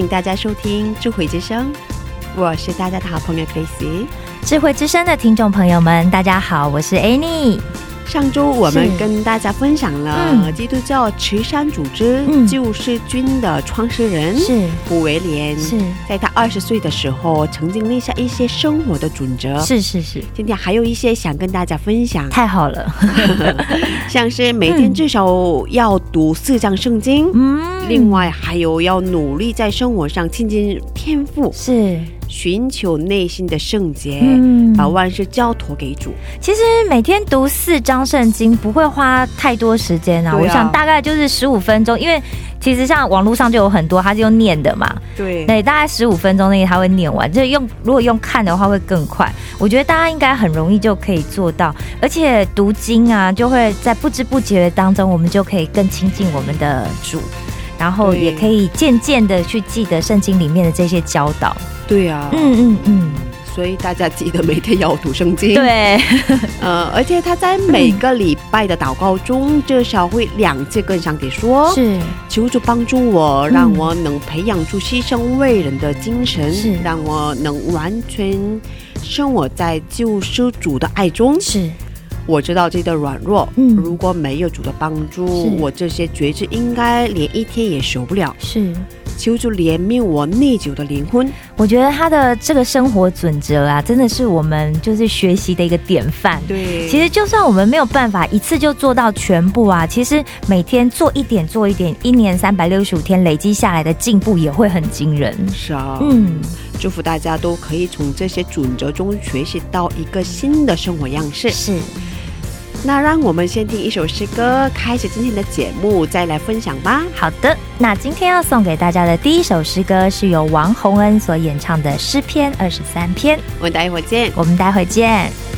请大家收听智慧之声，我是大家的好朋友 Casey。智慧之声的听众朋友们，大家好，我是 Annie。上周我们跟大家分享了嗯。基督教慈善组织嗯。救世军的创始人是。胡维廉，是。在他二十岁的时候，曾经立下一些生活的准则。是是是，今天还有一些想跟大家分享，太好了。像是每天至少要读四章圣经，嗯，另外还有要努力在生活上亲近天赋，是寻求内心的圣洁，嗯把万事交托给主。其实每天读四章圣经不会花太多时间啊，啊我想大概就是十五分钟，因为其实像网络上就有很多，他是用念的嘛，对对，大概十五分钟内他会念完，就是用如果用看的话会更快。我觉得大家应该很容易就可以做到，而且读经啊，就会在不知不觉当中，我们就可以更亲近我们的主。然后也可以渐渐的去记得圣经里面的这些教导。对啊，嗯嗯嗯，所以大家记得每天要读圣经。，对，呃，而且他在每个礼拜的祷告中，至少会两次跟上帝说是：“求主帮助我，让我能培养出牺牲为人的精神，是。让我能完全生活在救世主的爱中。”是我知道自己的软弱，嗯如果没有主的帮助，我这些觉知应该连一天也守不了。是。求主怜悯我内疚的灵魂。我觉得他的这个生活准则啊，真的是我们就是学习的一个典范。对其实就算我们没有办法一次就做到全部啊，其实每天做一点做一点，一年三百六十五天累积下来的进步也会很惊人。是啊，嗯，祝福大家都可以从这些准则中学习到一个新的生活样式。是那让我们先听一首诗歌，开始今天的节目，再来分享吧。好的。那今天要送给大家的第一首诗歌是由王洪恩所演唱的诗篇二十三篇，我们待会儿见。我们待会儿见。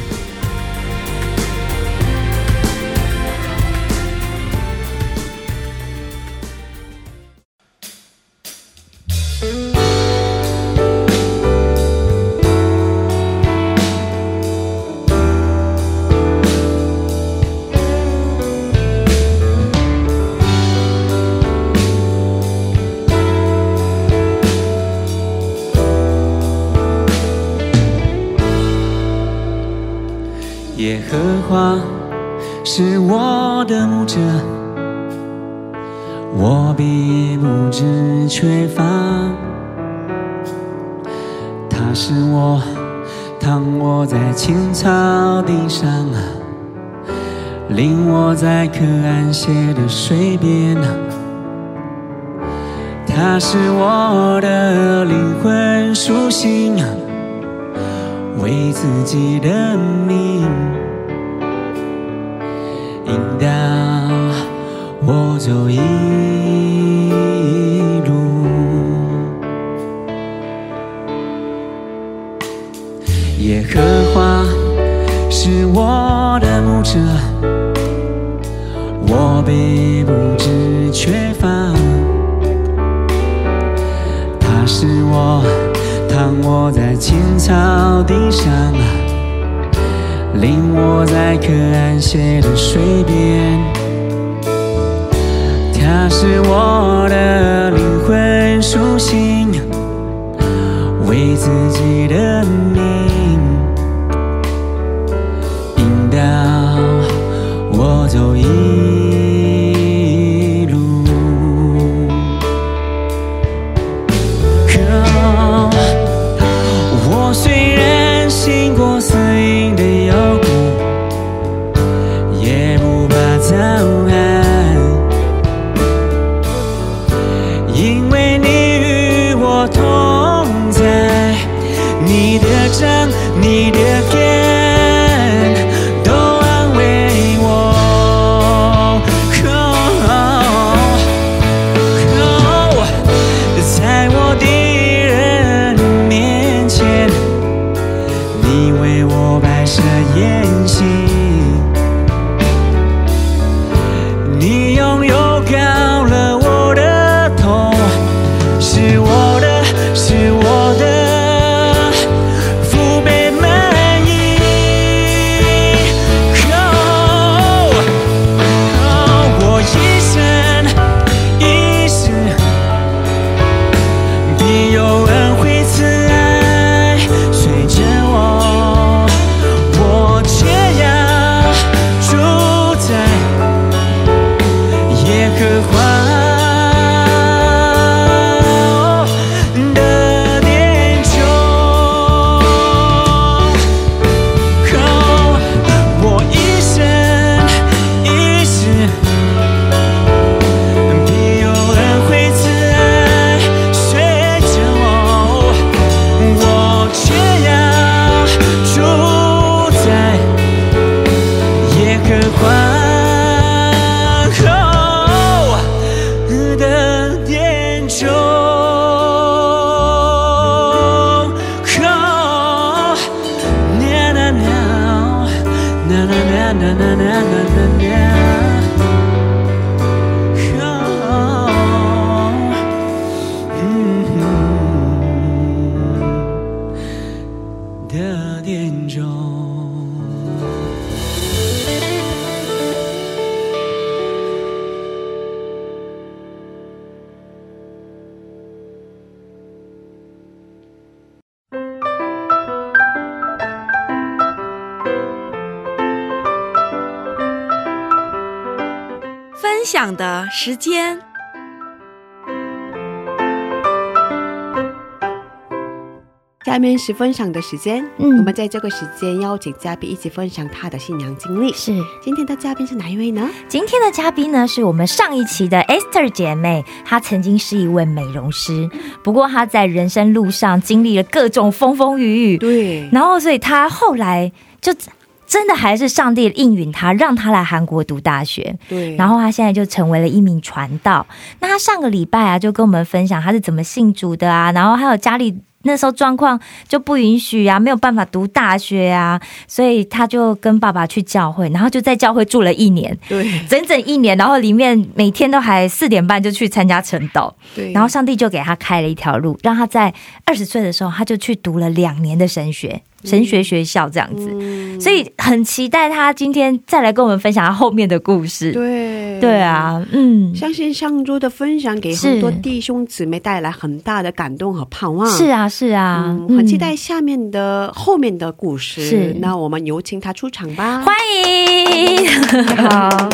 为我摆设宴面是分享的时间，嗯我们在这个时间邀请嘉宾一起分享他的信仰经历。是今天的嘉宾是哪一位呢？今天的嘉宾呢，是我们上一期的 Esther 姐妹，她曾经是一位美容师，不过她在人生路上经历了各种风风雨雨，对，然后所以她后来就真的还是上帝应允她，让她来韩国读大学。对，然后她现在就成为了一名传道。那她上个礼拜啊，就跟我们分享她是怎么信主的啊，然后还有家里。那时候状况就不允许啊，没有办法读大学啊，所以他就跟爸爸去教会，然后就在教会住了一年，对。整整一年，然后里面每天都还四点半就去参加晨祷，对，然后上帝就给他开了一条路，让他在二十岁的时候，他就去读了两年的神学神学学校这样子，嗯。所以很期待他今天再来跟我们分享他后面的故事。对对。啊，嗯，相信上周的分享给很多弟兄姊妹带来很大的感动和盼望。是啊，是啊，嗯，很期待下面的、后面的故事。是。那我们有请他出场吧。欢迎，好，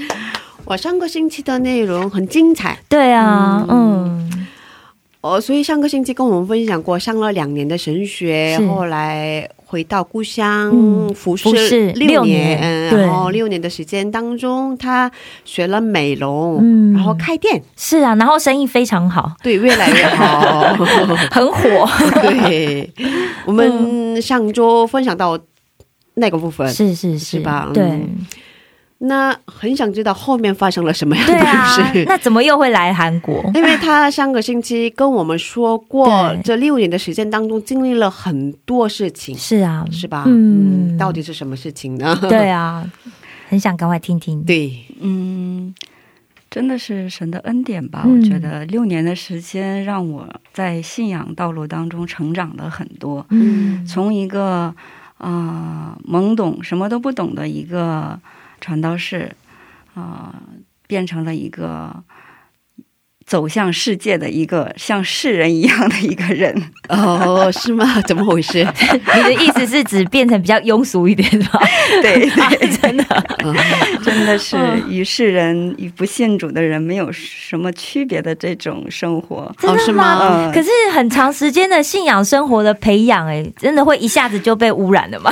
我上个星期的内容很精彩。对啊，嗯，哦，所以上个星期跟我们分享过，上了两年的神学，是。后来回到故乡、嗯服服侍侍六六年然后六年的时间当中，他学了美容，嗯。然后开店，是啊，然后生意非常好，对，越来越好。很火，对，我们上周分享到那个部分，是是是。吧？对。嗯那很想知道后面发生了什么样的故对啊事。那怎么又会来韩国？因为他上个星期跟我们说过，这六年的时间当中经历了很多事情，是啊，是吧？嗯嗯，到底是什么事情呢？对啊，很想赶快听听。对，嗯，真的是神的恩典吧？嗯我觉得六年的时间让我在信仰道路当中成长了很多，嗯，从一个啊、呃懵懂什么都不懂的一个传道士啊、变成了一个。走向世界的一个像世人一样的一个人，哦，是吗？怎么回事？你的意思是指变成比较庸俗一点吧？对对，真的，真的是嗯与世人与不信主的人没有什么区别的这种生活。真的是吗嗯可是很长时间的信仰生活的培养，哎，真的会一下子就被污染了吗？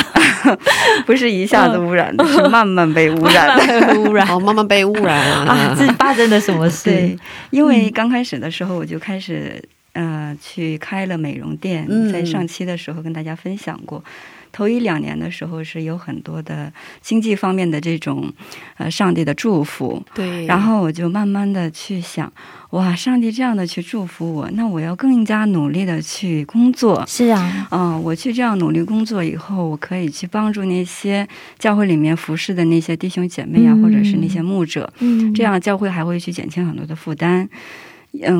不是一下子污染的，是慢慢被污染的。慢慢被污染 哦，慢慢被污染啊！了。这发生了什么事？对，因为刚开始的时候我就开始呃去开了美容店，嗯在上期的时候跟大家分享过。头一两年的时候是有很多的经济方面的这种呃上帝的祝福，对，然后我就慢慢的去想，哇，上帝这样的去祝福我，那我要更加努力的去工作。是啊，嗯、我去这样努力工作以后，我可以去帮助那些教会里面服侍的那些弟兄姐妹啊，嗯。或者是那些牧者，嗯。这样教会还会去减轻很多的负担。嗯，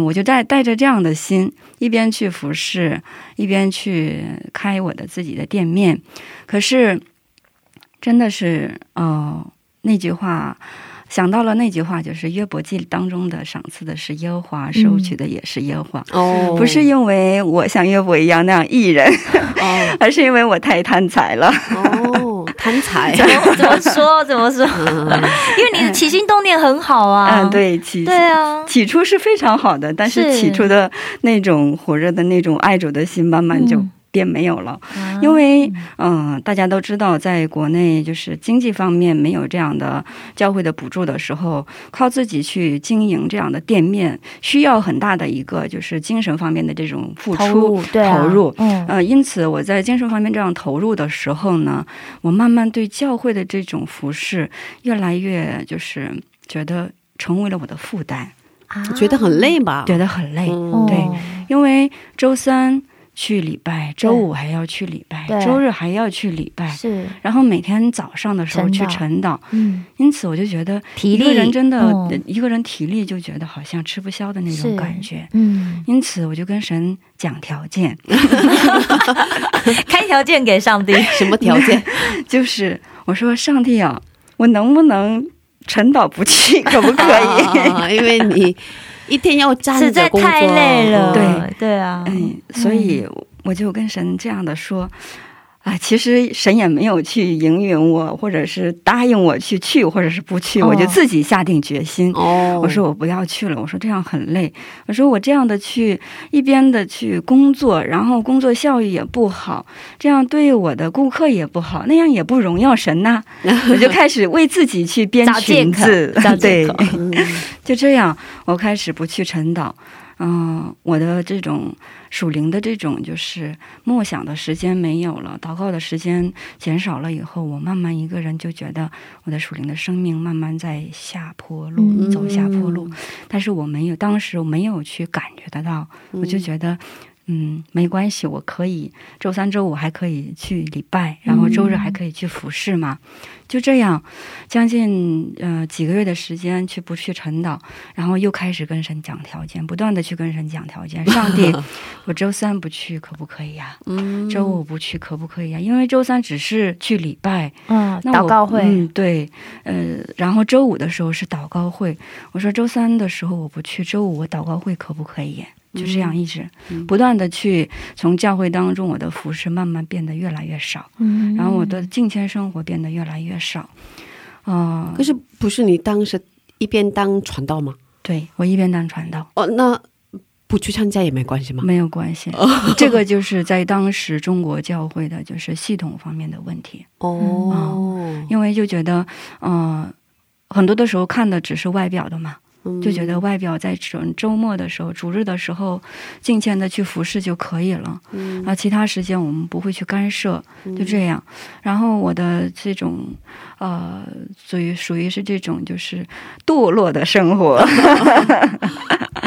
我就带带着这样的心，一边去服侍，一边去开我的自己的店面。可是，真的是，呃，那句话。想到了那句话，就是约伯记当中的赏赐的是耶和华，收取的也是耶和华。哦，不是因为我像约伯一样那样艺人，哦 而是因为我太贪财了。哦，贪财。怎么怎么说？怎么说？嗯因为你的起心动念很好啊。嗯，对，起对啊，起初是非常好的，但是是起初的那种火热的那种爱主的心，慢慢就嗯变没有了。啊因为，嗯、大家都知道，在国内就是经济方面没有这样的教会的补助的时候，靠自己去经营这样的店面，需要很大的一个就是精神方面的这种付投出。入对啊投入嗯呃，因此我在精神方面这样投入的时候呢，我慢慢对教会的这种服饰越来越就是觉得成为了我的负担，啊觉得很累吧？觉得很累。嗯对哦因为周三去礼拜，周五还要去礼拜，周日还要去礼拜，是然后每天早上的时候去晨祷。嗯因此，我就觉得体力一个人真的、嗯一个人体力就觉得好像吃不消的那种感觉。嗯，因此，我就跟神讲条件，开条件给上帝。什么条件？就是我说上帝啊，我能不能晨祷不去，可不可以？啊因为你一天要站着工作，太累了，对。对啊，嗯，所以我就跟神这样的说。啊，其实神也没有去引允我，或者是答应我去去，或者是不去，哦我就自己下定决心。哦，我说我不要去了，我说这样很累，我说我这样的去一边的去工作，然后工作效益也不好，这样对我的顾客也不好，那样也不荣耀神呐、我就开始为自己去编裙子，对口，就这样，我开始不去晨祷。嗯，我的这种属灵的这种就是默想的时间没有了，祷告的时间减少了以后，我慢慢一个人就觉得我的属灵的生命慢慢在下坡路，嗯走下坡路。但是我没有，当时我没有去感觉得到，我就觉得。嗯，没关系，我可以周三、周五还可以去礼拜，然后周日还可以去服侍嘛。就这样，将近呃几个月的时间去不去晨祷，然后又开始跟神讲条件，不断的去跟神讲条件。上帝，我周三不去可不可以呀、嗯周五不去可不可以呀、因为周三只是去礼拜，嗯，祷告会，嗯，对，呃，然后周五的时候是祷告会，我说周三的时候我不去，周五我祷告会可不可以？就这样一直嗯不断的去从教会当中，我的服饰慢慢变得越来越少，嗯然后我的敬虔生活变得越来越少。嗯、可是不是你当时一边当传道吗？对我一边当传道哦，那不去参加也没关系吗？没有关系，这个就是在当时中国教会的就是系统方面的问题，哦，因为就觉得，嗯、很多的时候看的只是外表的嘛，嗯就觉得外表在周周末的时候、主日的时候，敬虔的去服侍就可以了。嗯啊，其他时间我们不会去干涉，就这样。然后我的这种呃，属于属于是这种就是堕落的生活，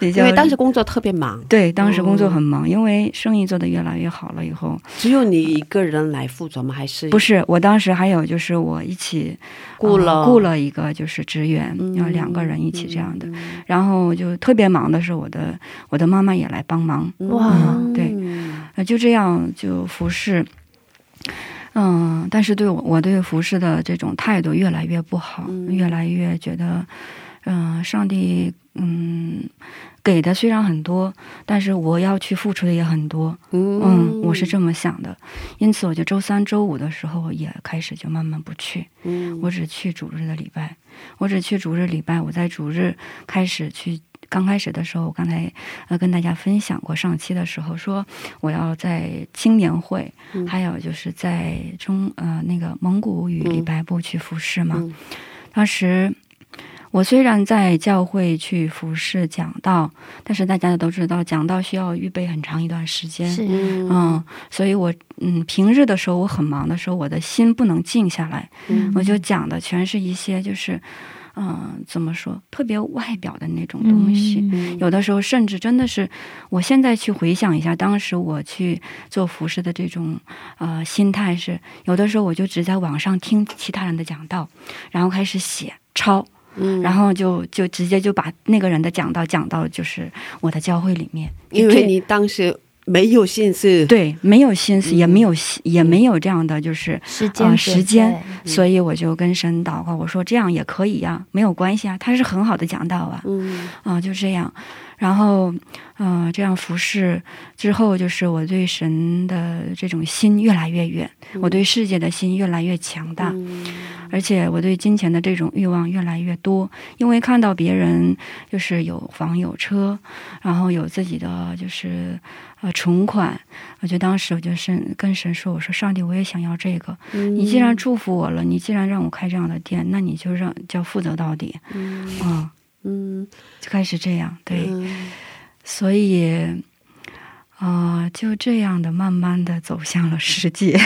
因为当时工作特别忙，对当时工作很忙，因为生意做得越来越好了以后，只有你一个人来负责吗？还是？不是我当时还有就是我一起雇了。呃雇了一个就是职员，嗯然后两个人一起这样的。然后就特别忙的时候，我的我的妈妈也来帮忙，哇。嗯对。呃，就这样就服侍。嗯，但是对我我对服侍的这种态度越来越不好，嗯。越来越觉得，嗯、上帝嗯给的虽然很多，但是我要去付出的也很多，嗯，我是这么想的，因此我就周三、周五的时候也开始就慢慢不去，嗯。我只去主日的礼拜，我只去主日礼拜。我在主日开始去，刚开始的时候，我刚才呃跟大家分享过，上期的时候说我要在青年会，嗯。还有就是在中呃那个蒙古语礼拜部去服侍嘛。嗯。当时我虽然在教会去服侍讲道，但是大家都知道讲道需要预备很长一段时间。是嗯嗯，所以我嗯平日的时候我很忙的时候，我的心不能静下来，嗯我就讲的全是一些就是，嗯、怎么说，特别外表的那种东西。嗯有的时候甚至真的是，我现在去回想一下，当时我去做服饰的这种呃心态是，有的时候我就只在网上听其他人的讲道，然后开始写抄，嗯。然后就就直接就把那个人的讲道讲到就是我的教会里面，因为你当时没有心思，对没有心思，嗯。也没有也没有这样的就是时间、呃时间所以我就跟神祷告，我说这样也可以呀、没有关系啊，他是很好的讲道啊，嗯。啊、就这样，然后，嗯、这样服侍之后，就是我对神的这种心越来越远，我对世界的心越来越强大，嗯而且我对金钱的这种欲望越来越多，因为看到别人就是有房有车，然后有自己的就是呃存款，我就当时我就神跟神说，我说上帝，我也想要这个，你既然祝福我了，你既然让我开这样的店，那你就让就要负责到底，嗯嗯，嗯就开始这样，对。嗯所以，呃，就这样的慢慢的走向了世界。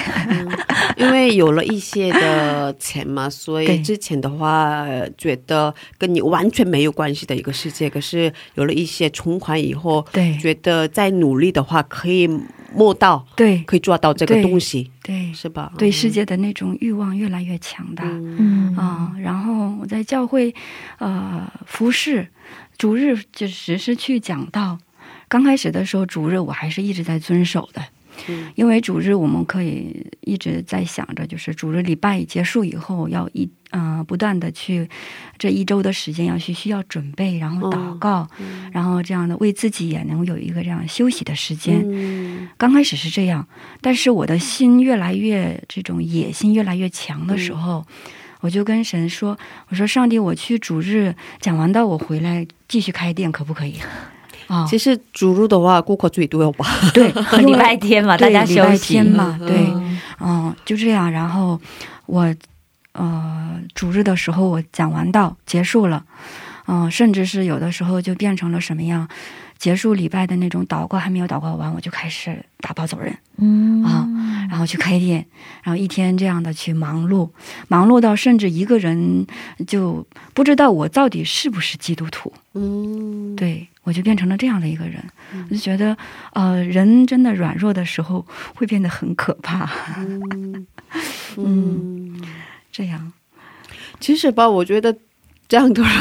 因为有了一些的钱嘛，所以之前的话呃觉得跟你完全没有关系的一个世界，可是有了一些存款以后，对觉得再努力的话可以摸到，对可以抓到这个东西，对。是吧？对，世界的那种欲望越来越强大。嗯。嗯。啊、然后我在教会，呃，服侍，主日就只是去讲道。刚开始的时候，主日我还是一直在遵守的，嗯。因为主日我们可以一直在想着，就是主日礼拜结束以后，要一呃不断的去这一周的时间要去需要准备，然后祷告，然后这样的为自己也能有一个这样休息的时间。嗯刚开始是这样，但是我的心越来越这种野心越来越强的时候，我就跟神说：“我说上帝，我去主日讲完道，我回来继续开店，可不可以？”啊、其实主日的话，顾客最多吧？对，礼拜天嘛，大对家礼拜天嘛，嗯对，嗯，就这样。然后我呃主日的时候，我讲完道结束了，嗯、甚至是有的时候就变成了什么样？结束礼拜的那种祷告还没有祷告完，我就开始打包走人，嗯。啊然后去开店，然后一天这样的去忙碌，忙碌到甚至一个人就不知道我到底是不是基督徒。嗯，对我就变成了这样的一个人，我就觉得，呃，人真的软弱的时候会变得很可怕。嗯。嗯，这样，其实吧，我觉得这样的人，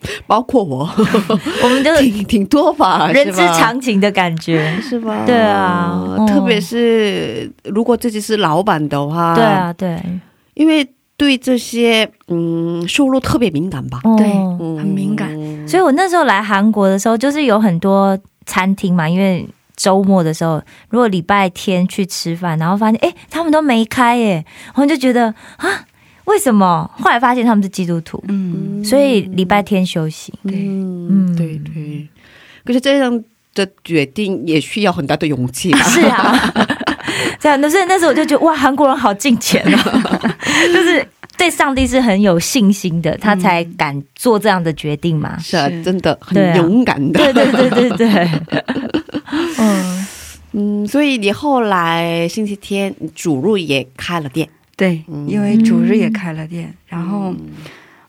包括我，我们就 挺挺多吧，人之常情的感觉。是吧？对啊嗯。特别是如果自己是老板的话，对，啊，对，因为对这些嗯收入特别敏感吧，对很敏感。所以我那时候来韩国的时候，就是有很多餐厅嘛，因为周末的时候，如果礼拜天去吃饭，然后发现哎、诶他们都没开耶，然后就觉得啊，为什么？后来发现他们是基督徒，嗯，所以礼拜天休息。对嗯，嗯对对。可是这样的决定也需要很大的勇气吧？是啊，这样，所以那时候我就觉得哇，韩国人好敬虔哦，就是对上帝是很有信心的，他才敢做这样的决定嘛。是啊，真的很勇敢的。对对对对对，嗯，嗯，所以你后来星期天主路也开了店，对嗯，因为主日也开了店，然后嗯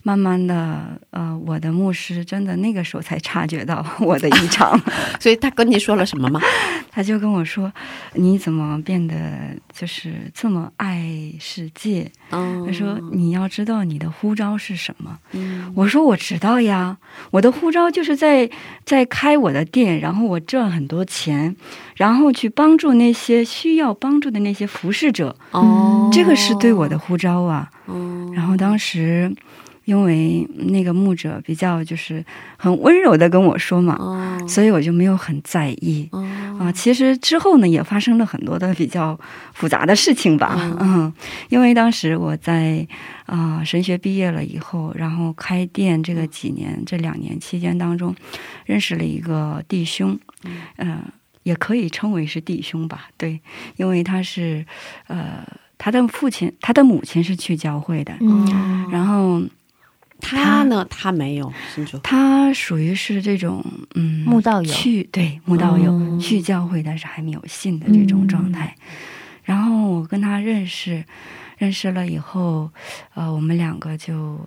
慢慢的，呃，我的牧师真的那个时候才察觉到 我的异常，所以他跟你说了什么吗？他就跟我说：“你怎么变得就是这么爱世界？”嗯他说：“你要知道你的呼召是什么。”嗯我说我知道呀，我的呼召就是在在开我的店，然后我赚很多钱，然后去帮助那些需要帮助的那些服侍者，哦这个是对我的呼召啊。哦然后当时因为那个牧者比较就是很温柔的跟我说嘛，哦所以我就没有很在意。哦啊，其实之后呢，也发生了很多的比较复杂的事情吧。嗯 嗯，因为当时我在啊、神学毕业了以后，然后开店这个几年，这两年期间当中，认识了一个弟兄，嗯、也可以称为是弟兄吧。对，因为他是呃，他的父亲，他的母亲是去教会的，嗯然后他呢？他没有。他属于是这种嗯慕道友去对慕道友、嗯去教会，但是还没有信的这种状态。然后我跟他认识，认识了以后，呃，我们两个就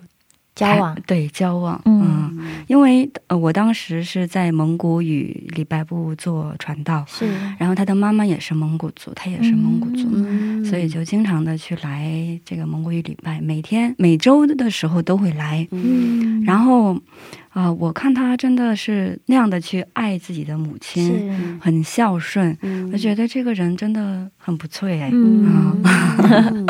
交往。对交往，嗯。嗯，因为呃我当时是在蒙古语礼拜部做传道，是。然后他的妈妈也是蒙古族，他也是蒙古族。嗯。所以就经常的去来这个蒙古语礼拜，每天每周的时候都会来，嗯。然后，啊、我看他真的是那样的去爱自己的母亲，很孝顺，嗯我觉得这个人真的很不错哎。嗯，嗯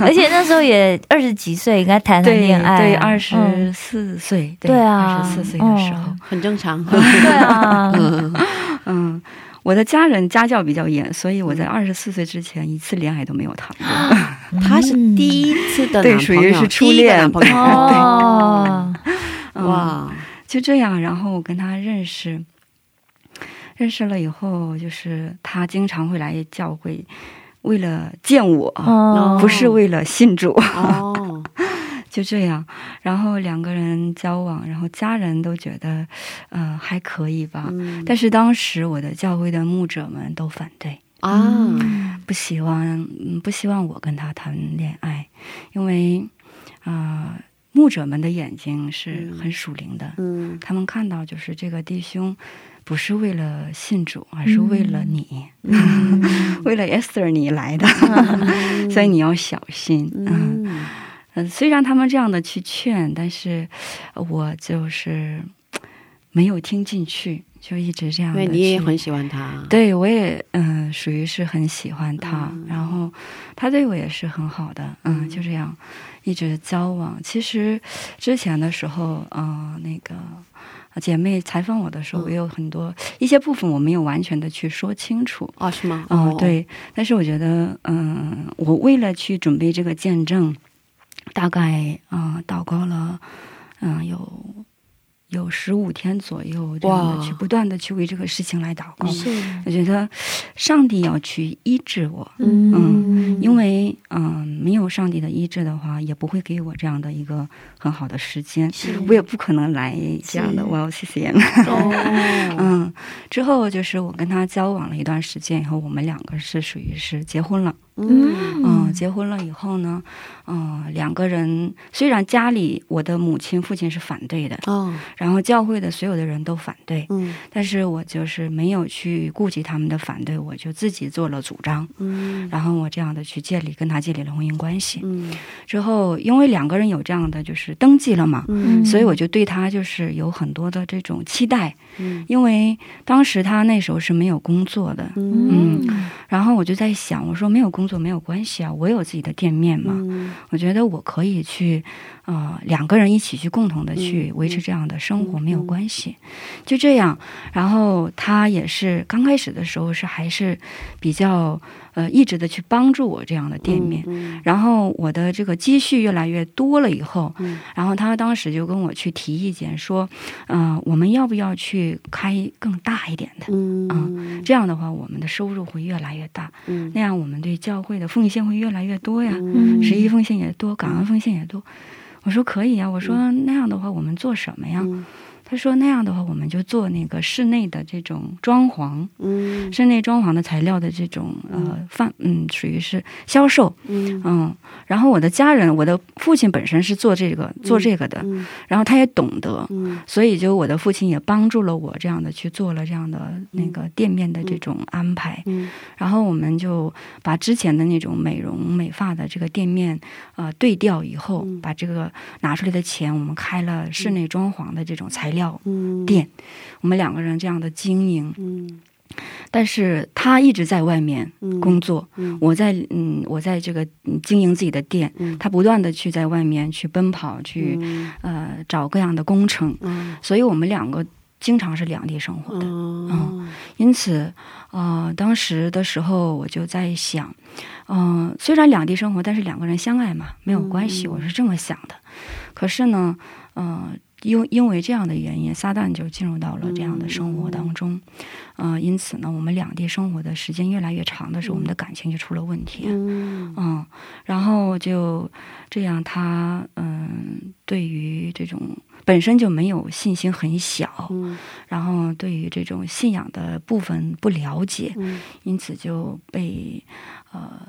而且那时候也二十几岁，应该谈了恋爱啊，对，嗯二十四岁，对啊二十四岁的时候，嗯很正常。对啊，嗯，我的家人家教比较严，所以我在二十四岁之前一次恋爱都没有谈过。他是第一次的对男朋友，属于是初恋男朋友。哦，嗯，哇，就这样，然后我跟他认识，认识了以后，就是他经常会来教会，为了见我，哦不是为了信主，哦，就这样。然后两个人交往，然后家人都觉得，呃，还可以吧。嗯但是当时我的教会的牧者们都反对，啊，不希望，嗯，不希望我跟他谈恋爱，因为，呃，牧者们的眼睛是很属灵的，嗯他们看到就是这个弟兄不是为了信主，而是为了你，嗯 为了 Esther 你来的，所以你要小心。嗯 嗯嗯、虽然他们这样的去劝，但是我就是没有听进去，就一直这样。因为你也很喜欢他。对，我也嗯、属于是很喜欢他，嗯然后他对我也是很好的，嗯，就这样一直交往。其实之前的时候，嗯、那个呃姐妹采访我的时候，嗯我有很多一些部分我没有完全的去说清楚。哦，是吗？哦，，对，但是我觉得，嗯、我为了去准备这个见证，大概啊、呃祷告了，嗯、有有十五天左右，这样的去不断的去为这个事情来祷告。我觉得上帝要去医治我，嗯因为嗯、没有上帝的医治的话，也不会给我这样的一个很好的时间，我也不可能来这样的是 Well CCM。哦，嗯，之后就是我跟他交往了一段时间以后，我们两个是属于是结婚了。嗯。嗯，结婚了以后呢，嗯、两个人虽然家里我的母亲、父亲是反对的，哦，然后教会的所有的人都反对，嗯。但是我就是没有去顾及他们的反对，我就自己做了主张，嗯。然后我这样的去建立跟他建立了婚姻关系。嗯。之后，因为两个人有这样的就是登记了嘛，嗯。所以我就对他就是有很多的这种期待，嗯。因为当时他那时候是没有工作的，嗯。然后我就在想，我说没有工作没有关系啊，我有自己的店面嘛，嗯。我觉得我可以去，呃，两个人一起去共同的去嗯维持这样的生活，嗯没有关系，就这样。然后他也是刚开始的时候是还是比较呃一直的去帮助我这样的店面。嗯然后我的这个积蓄越来越多了以后，嗯然后他当时就跟我去提意见说，嗯、我们要不要去开更大一点的？嗯这样的话，我们的收入会越来越大，嗯那样我们对教会的奉献会越来越多呀。嗯十一奉献也多，感恩奉献也多。我说可以呀、我说那样的话，我们做什么呀？嗯他说那样的话，我们就做那个室内的这种装潢，嗯室内装潢的材料的这种呃贩，嗯，属于是销售，嗯嗯。然后我的家人，我的父亲本身是做这个做这个的，嗯然后他也懂得，嗯所以就我的父亲也帮助了我这样的去做了这样的那个店面的这种安排。嗯然后我们就把之前的那种美容美发的这个店面，呃，对调以后，嗯把这个拿出来的钱，我们开了室内装潢的这种材料嗯。店，我们两个人这样的经营。嗯。但是他一直在外面嗯。工作，嗯。我在嗯，我在这个嗯经营自己的店，嗯。他不断的去在外面去奔跑，去、嗯。呃找各样的工程，嗯。所以我们两个经常是两地生活的。嗯。因此，呃，当时的时候我就在想，嗯、虽然两地生活，但是两个人相爱嘛，没有关系，嗯。我是这么想的。可是呢，嗯、因因为这样的原因，撒旦就进入到了这样的生活当中，嗯、因此呢，我们两地生活的时间越来越长的时候，我们的感情就出了问题。嗯。嗯，然后就这样他，嗯，对于这种本身就没有信心很小，嗯。然后对于这种信仰的部分不了解，嗯。因此就被呃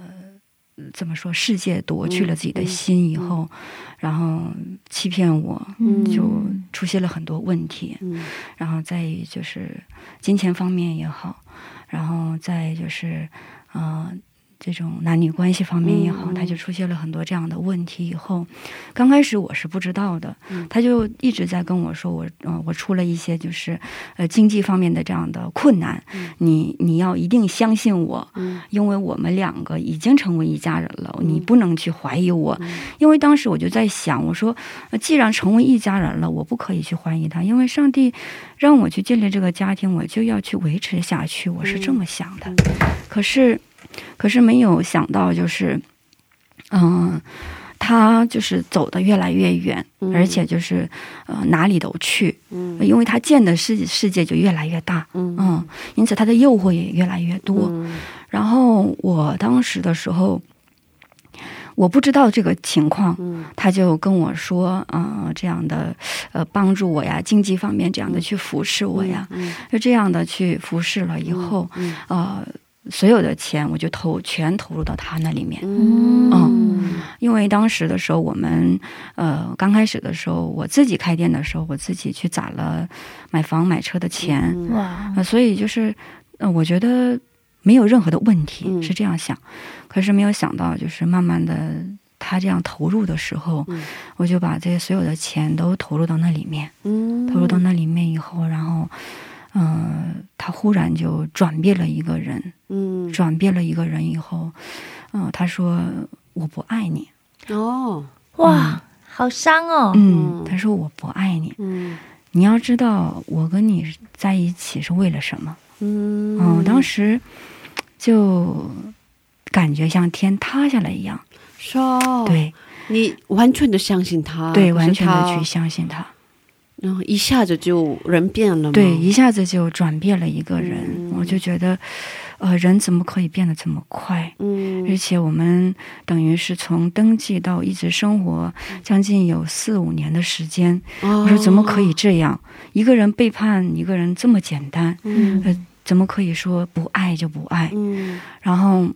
怎么说世界夺去了自己的心以后，然后欺骗我，嗯就出现了很多问题。嗯然后再就是金钱方面也好，然后再就是呃这种男女关系方面也好，他就出现了很多这样的问题。以后刚开始我是不知道的，嗯他就一直在跟我说我呃我出了一些就是呃经济方面的这样的困难，嗯你你要一定相信我。嗯因为我们两个已经成为一家人了，你嗯不能去怀疑我。嗯因为当时我就在想，我说，呃既然成为一家人了，我不可以去怀疑他，因为上帝让我去建立这个家庭，我就要去维持下去，我是这么想的。可是，可是没有想到，就是，嗯、他就是走的越来越远，嗯。而且就是呃哪里都去，嗯。因为他见的世世界就越来越大，嗯。嗯，因此他的诱惑也越来越多。嗯。然后我当时的时候，我不知道这个情况，嗯。他就跟我说，嗯、这样的，呃，帮助我呀，经济方面这样的去服侍我呀，嗯。就这样的去服侍了以后，嗯。呃，所有的钱我就投全投入到他那里面，嗯。因为当时的时候我们，呃，刚开始的时候我自己开店的时候，我自己去攒了买房买车的钱，嗯。哇，呃，所以就是，呃，我觉得没有任何的问题，嗯是这样想。可是没有想到，就是慢慢的，他这样投入的时候，嗯我就把这些所有的钱都投入到那里面，嗯。投入到那里面以后，然后，嗯、他忽然就转变了一个人，嗯。转变了一个人以后，嗯、他说我不爱你，哦。哇，好伤哦，嗯嗯，他说我不爱你，嗯。你要知道，我跟你在一起是为了什么？嗯。嗯，当时就感觉像天塌下来一样。是哦，对。你完全的相信他，对，完全的去相信他。然后一下子就人变了吗？对，一下子就转变了一个人，嗯我就觉得，呃，人怎么可以变得这么快？嗯而且我们等于是从登记到一直生活将近有四五年的时间，我我说怎么可以？这样？一个人背叛一个人这么简单，嗯呃，怎么可以说不爱就不爱？嗯然后，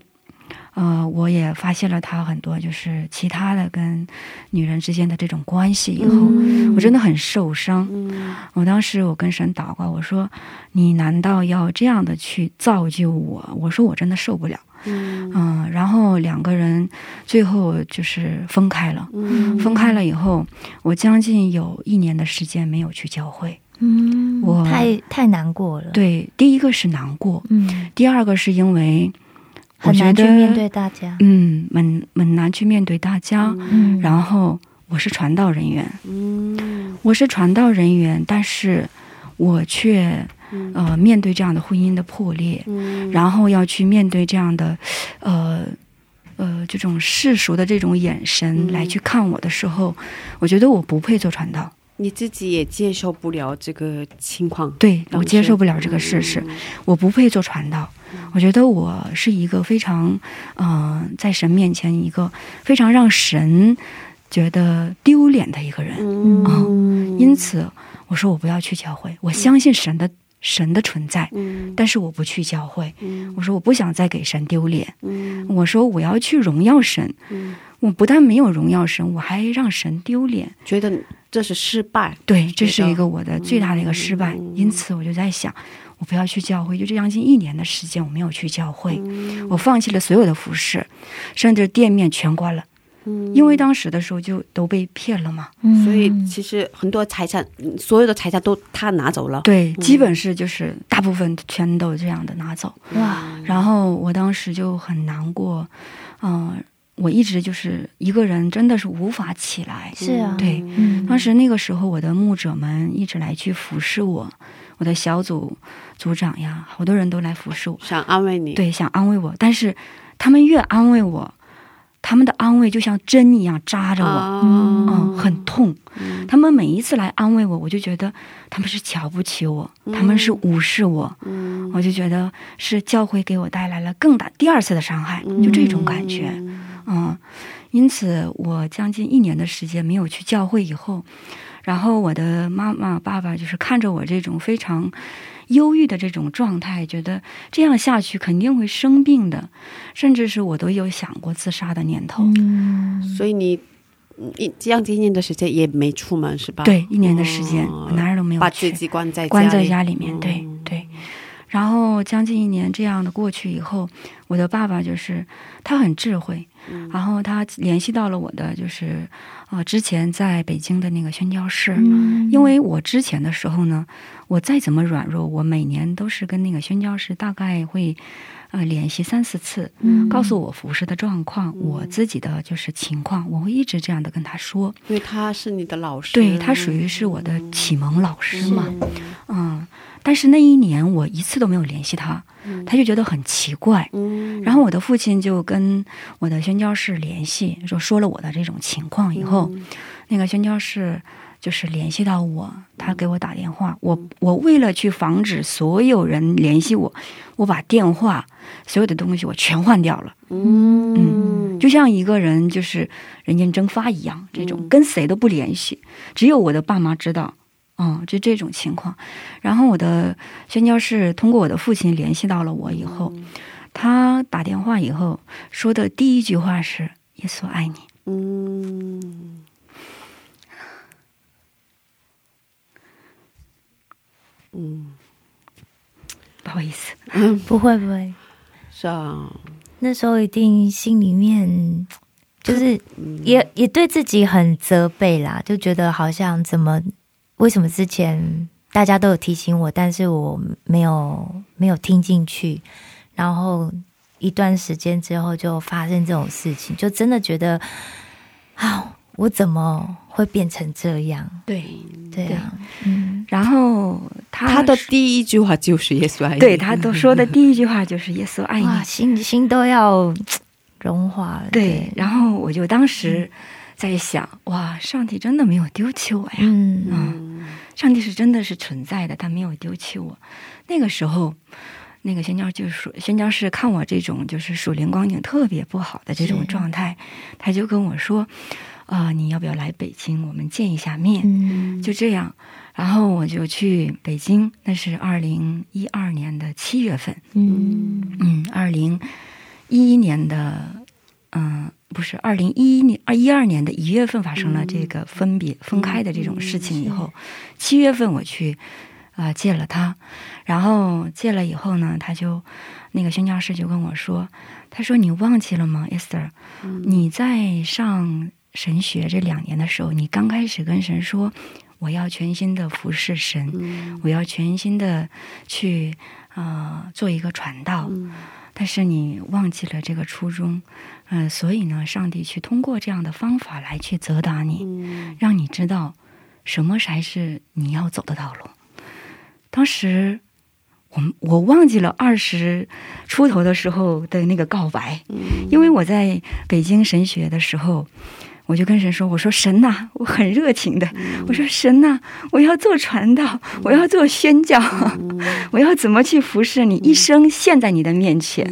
呃，我也发现了他很多就是其他的跟女人之间的这种关系以后，嗯我真的很受伤。嗯我当时我跟神祷告，我说：“你难道要这样的去造就我？”我说：“我真的受不了。”嗯嗯，然后两个人最后就是分开了。嗯分开了以后，我将近有一年的时间没有去教会。嗯，我太太难过了，，对，第一个是难过，嗯，第二个是因为我很难去面对大家，嗯，很很难去面对大家。嗯，然后我是传道人员，嗯。我是传道人员，但是我却呃面对这样的婚姻的破裂，嗯。然后要去面对这样的呃呃这种世俗的这种眼神嗯。来去看我的时候，我觉得我不配做传道。你自己也接受不了这个情况，对我接受不了这个事实，我不配做传道。我觉得我是一个非常，嗯、在神面前一个非常让神觉得丢脸的一个人。嗯因此，我说我不要去教会，我相信神的神的存在，嗯但是我不去教会。嗯我说我不想再给神丢脸。嗯我说我要去荣耀神。嗯我不但没有荣耀神，我还让神丢脸。觉得这是失败，对，这是一个我的最大的一个失败。嗯因此，我就在想，我不要去教会，就这将近一年的时间，我没有去教会，嗯。我放弃了所有的服饰，甚至店面全关了，嗯。因为当时的时候就都被骗了嘛。嗯。所以其实很多财产，嗯所有的财产都他拿走了，对，基本是就是大部分全都这样的拿走。哇，然后我当时就很难过，嗯、我一直就是一个人，真的是无法起来。是啊，对。嗯，当时那个时候，我的牧者们一直来去服侍我，我的小组组长呀，好多人都来服侍我，想安慰你，对，想安慰我，但是他们越安慰我，他们的安慰就像针一样扎着我，啊。嗯，很痛。嗯。他们每一次来安慰我，我就觉得他们是瞧不起我，他们是无视我，嗯。我就觉得是教会给我带来了更大第二次的伤害，就这种感觉。嗯，因此我将近一年的时间没有去教会以后，然后我的妈妈、爸爸就是看着我这种非常忧郁的这种状态，觉得这样下去肯定会生病的，甚至是我都有想过自杀的念头。嗯，所以你嗯一这样一年的时间也没出门是吧？对，一年的时间，哦我哪儿都没有把去自。己关在关在家里面，对嗯对。然后将近一年这样的过去以后，我的爸爸就是他很智慧，嗯然后他联系到了我的就是呃之前在北京的那个宣教室，嗯。因为我之前的时候呢，我再怎么软弱，我每年都是跟那个宣教室大概会呃联系三四次，嗯。告诉我服饰的状况，我自己的就是情况，我会一直这样的跟他说。因为他是你的老师，对他属于是我的启蒙老师嘛，嗯。嗯，但是那一年我一次都没有联系他，他就觉得很奇怪。嗯，然后我的父亲就跟我的宣教士联系，说说了我的这种情况以后，嗯那个宣教士就是联系到我，他给我打电话，我我为了去防止所有人联系我，我把电话所有的东西我全换掉了，嗯。就像一个人就是人间蒸发一样，这种跟谁都不联系，只有我的爸妈知道。嗯，就这种情况，然后我的宣教士通过我的父亲联系到了我以后，他打电话以后说的第一句话是“耶稣爱你嗯。嗯”，不好意思，不会不会，是啊，那时候一定心里面就是嗯。也也对自己很责备啦，就觉得好像怎么为什么之前大家都有提醒我，但是我没有没有听进去，然后一段时间之后就发生这种事情，就真的觉得啊，我怎么会变成这样？对。对啊，嗯然后他他的第一句话就是耶稣爱你，对他都说的第一句话就是耶稣爱你。心心都要融化了。对，然后我就当时在想，哇，上帝真的没有丢弃我呀！嗯嗯，上帝是真的是存在的，他没有丢弃我。那个时候，那个宣教就说，宣教士看我这种就是属灵光景特别不好的这种状态，他就跟我说，啊、你要不要来北京，我们见一下面？嗯，就这样，然后我就去北京，那是二零一二年的七月份，嗯。嗯，二零一一年的，嗯、不是二零一一年二一二年的一月份发生了这个分别、分开的这种事情以后，七月份我去啊、呃见了他，然后借了以后呢，他就那个宣教师就跟我说，他说你忘记了吗，Esther？、你在上神学这两年的时候，你刚开始跟神说。我要全心的服侍神，我要全心的去呃做一个传道，但是你忘记了这个初衷，嗯、所以呢，上帝去通过这样的方法来去责打你，让你知道什么才是你要走的道路。当时我我忘记了二十出头的时候的那个告白，因为我在北京神学的时候。我就跟神说：“我说神呐、我很热情的。我说神呐、我要做传道，我要做宣教，我要怎么去服侍你，一生献在你的面前。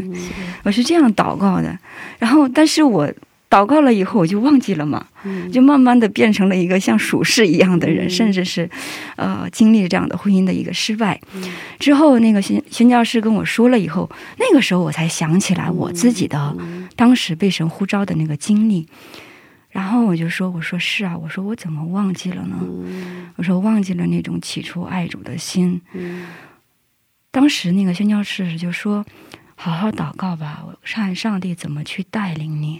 我是这样祷告的。然后，但是我祷告了以后，我就忘记了嘛，就慢慢的变成了一个像属世一样的人，甚至是呃经历这样的婚姻的一个失败。之后，那个宣宣教师跟我说了以后，那个时候我才想起来我自己的当时被神呼召的那个经历。然后我就说：“我说是啊，我说我怎么忘记了呢？我说忘记了那种起初爱主的心。当时那个宣教士就说：‘好好祷告吧，我看上帝怎么去带领你。’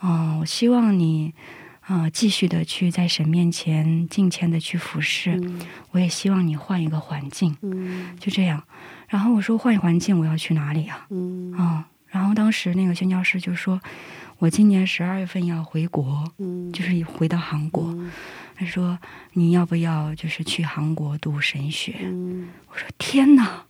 嗯，我希望你啊、呃继续的去在神面前敬虔的去服侍。我也希望你换一个环境。就这样。然后我说换环境，我要去哪里啊？嗯，然后当时那个宣教师就说。”我今年十二月份要回国，就是回到韩国。他说：“你要不要就是去韩国读神学？”我说：“天哪！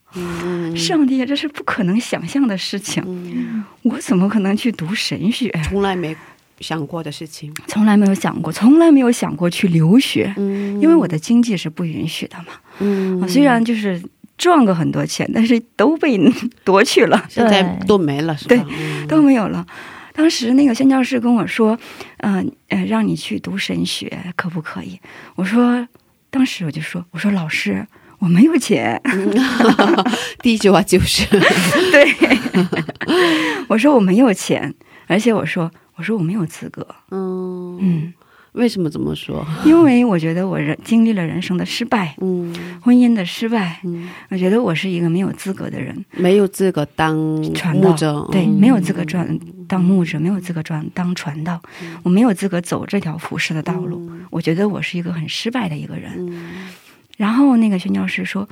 上帝，这是不可能想象的事情。我怎么可能去读神学？从来没想过的事情。从来没有想过，从来没有想过去留学，因为我的经济是不允许的嘛。嗯啊虽然就是赚过很多钱，但是都被夺去了。现在都没了，是吧？对嗯都没有了。当时那个宣教士跟我说：“嗯呃让你去读神学，可不可以？”我说：“当时我就说，我说老师，我没有钱。第一句话就是，对，我说我没有钱，而且我说我说我没有资格。嗯嗯，为什么这么说？因为我觉得我人经历了人生的失败，嗯。婚姻的失败，嗯，我觉得我是一个没有资格的人。没有资格当传道。牧者，对，嗯。没有资格转当牧者，没有资格转当传道，我没有资格走这条服饰的道路。我觉得我是一个很失败的一个人。嗯然后那个宣教师说，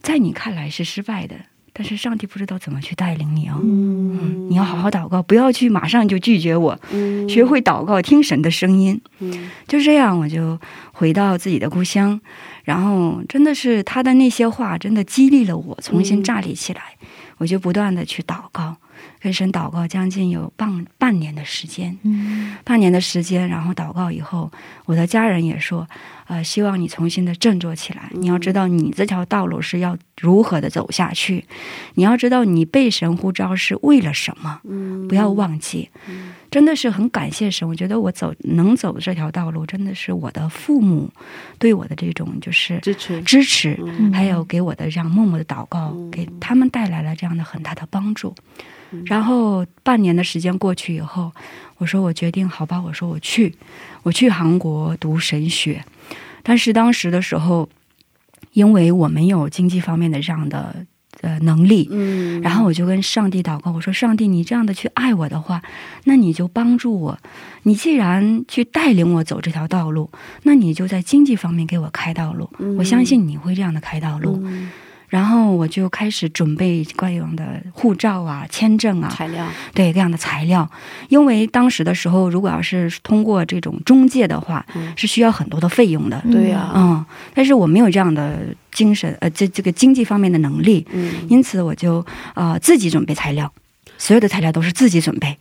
在你看来是失败的，但是上帝不知道怎么去带领你哦。嗯，你要好好祷告，不要去马上就拒绝我，嗯。学会祷告，听神的声音。嗯。就这样，我就回到自己的故乡，然后真的是他的那些话，真的激励了我，重新站立起来。我就不断的去祷告，跟神祷告，将近有半半年的时间。嗯半年的时间，然后祷告以后，我的家人也说，呃，希望你重新的振作起来。你要知道，你这条道路是要如何的走下去，你要知道你被神呼召是为了什么，不要忘记。真的是很感谢神，我觉得我走能走这条道路，真的是我的父母对我的这种就是支持，支持，嗯还有给我的这样默默的祷告，给他们带来了这样的很大的帮助。然后半年的时间过去以后，我说我决定好吧，我说我去，我去韩国读神学。但是当时的时候，因为我没有经济方面的这样的呃能力，嗯然后我就跟上帝祷告，我说：“上帝，你这样的去爱我的话，那你就帮助我。你既然去带领我走这条道路，那你就在经济方面给我开道路。我相信你会这样的开道路。然后我就开始准备各样的护照啊、签证啊，材料，对各样的材料。因为当时的时候，如果要是通过这种中介的话，嗯是需要很多的费用的。对呀、嗯，但是我没有这样的精神，呃，这这个经济方面的能力，嗯，因此我就呃自己准备材料，所有的材料都是自己准备。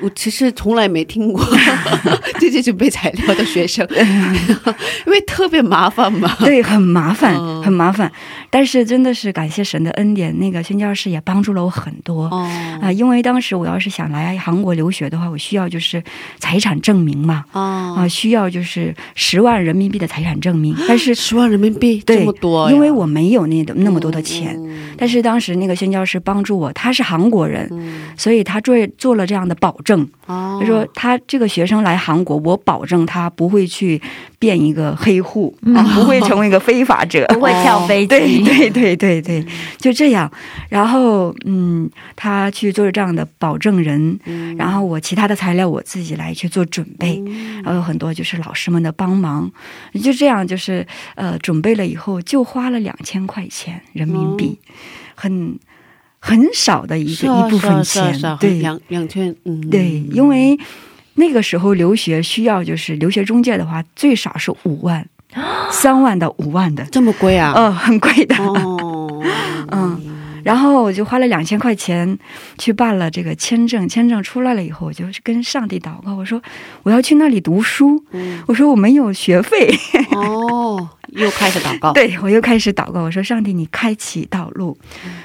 我其实从来没听过 自己准备材料的学生，因为特别麻烦嘛。对，很麻烦，嗯很麻烦。但是真的是感谢神的恩典，那个宣教士也帮助了我很多。哦。啊、因为当时我要是想来韩国留学的话，我需要就是财产证明嘛，啊、啊，需要就是十万人民币的财产证明。但是十万人民币对这么多，因为我没有那那么多的钱，嗯但是当时那个宣教师帮助我，他是韩国人，嗯。所以他做做了这样的保证，哦。他说他这个学生来韩国，我保证他不会去变一个黑户，啊，不会成为一个非法者。不会跳飞机，对对对对对，就这样。然后，嗯，他去做这样的保证人，嗯。然后我其他的材料我自己来去做准备，然后有很多就是老师们的帮忙，就这样就是呃准备了以后就花了两千块钱人民币，很很少的一个、啊一部分钱，对。两两千，嗯，对，因为那个时候留学需要就是留学中介的话，最少是五万、三万到五万的，这么贵啊，嗯、很贵的。哦，嗯，然后我就花了两千块钱去办了这个签证，签证出来了以后，我就跟上帝祷告，我说我要去那里读书，嗯。我说我没有学费，哦，又开始祷告，对我又开始祷告，我说上帝你开启道路，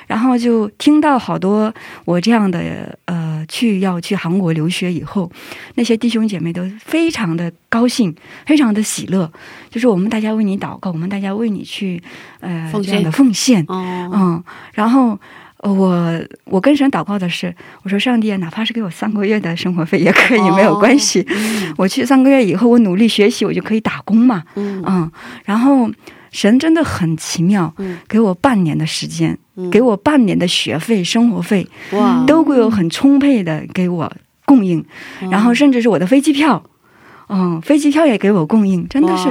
然后就听到好多我这样的呃去要去韩国留学以后，那些弟兄姐妹都非常的高兴，非常的喜乐，就是我们大家为你祷告，我们大家为你去呃奉献。这样的奉献，哦，嗯，然后。呃我我跟神祷告的是，我说上帝啊，哪怕是给我三个月的生活费也可以，哦。没有关系。嗯。我去三个月以后，我努力学习，我就可以打工嘛。嗯。嗯，然后神真的很奇妙，嗯。给我半年的时间，嗯。给我半年的学费、生活费，哇，都会有很充沛的给我供应，嗯。然后甚至是我的飞机票，嗯，飞机票也给我供应，真的是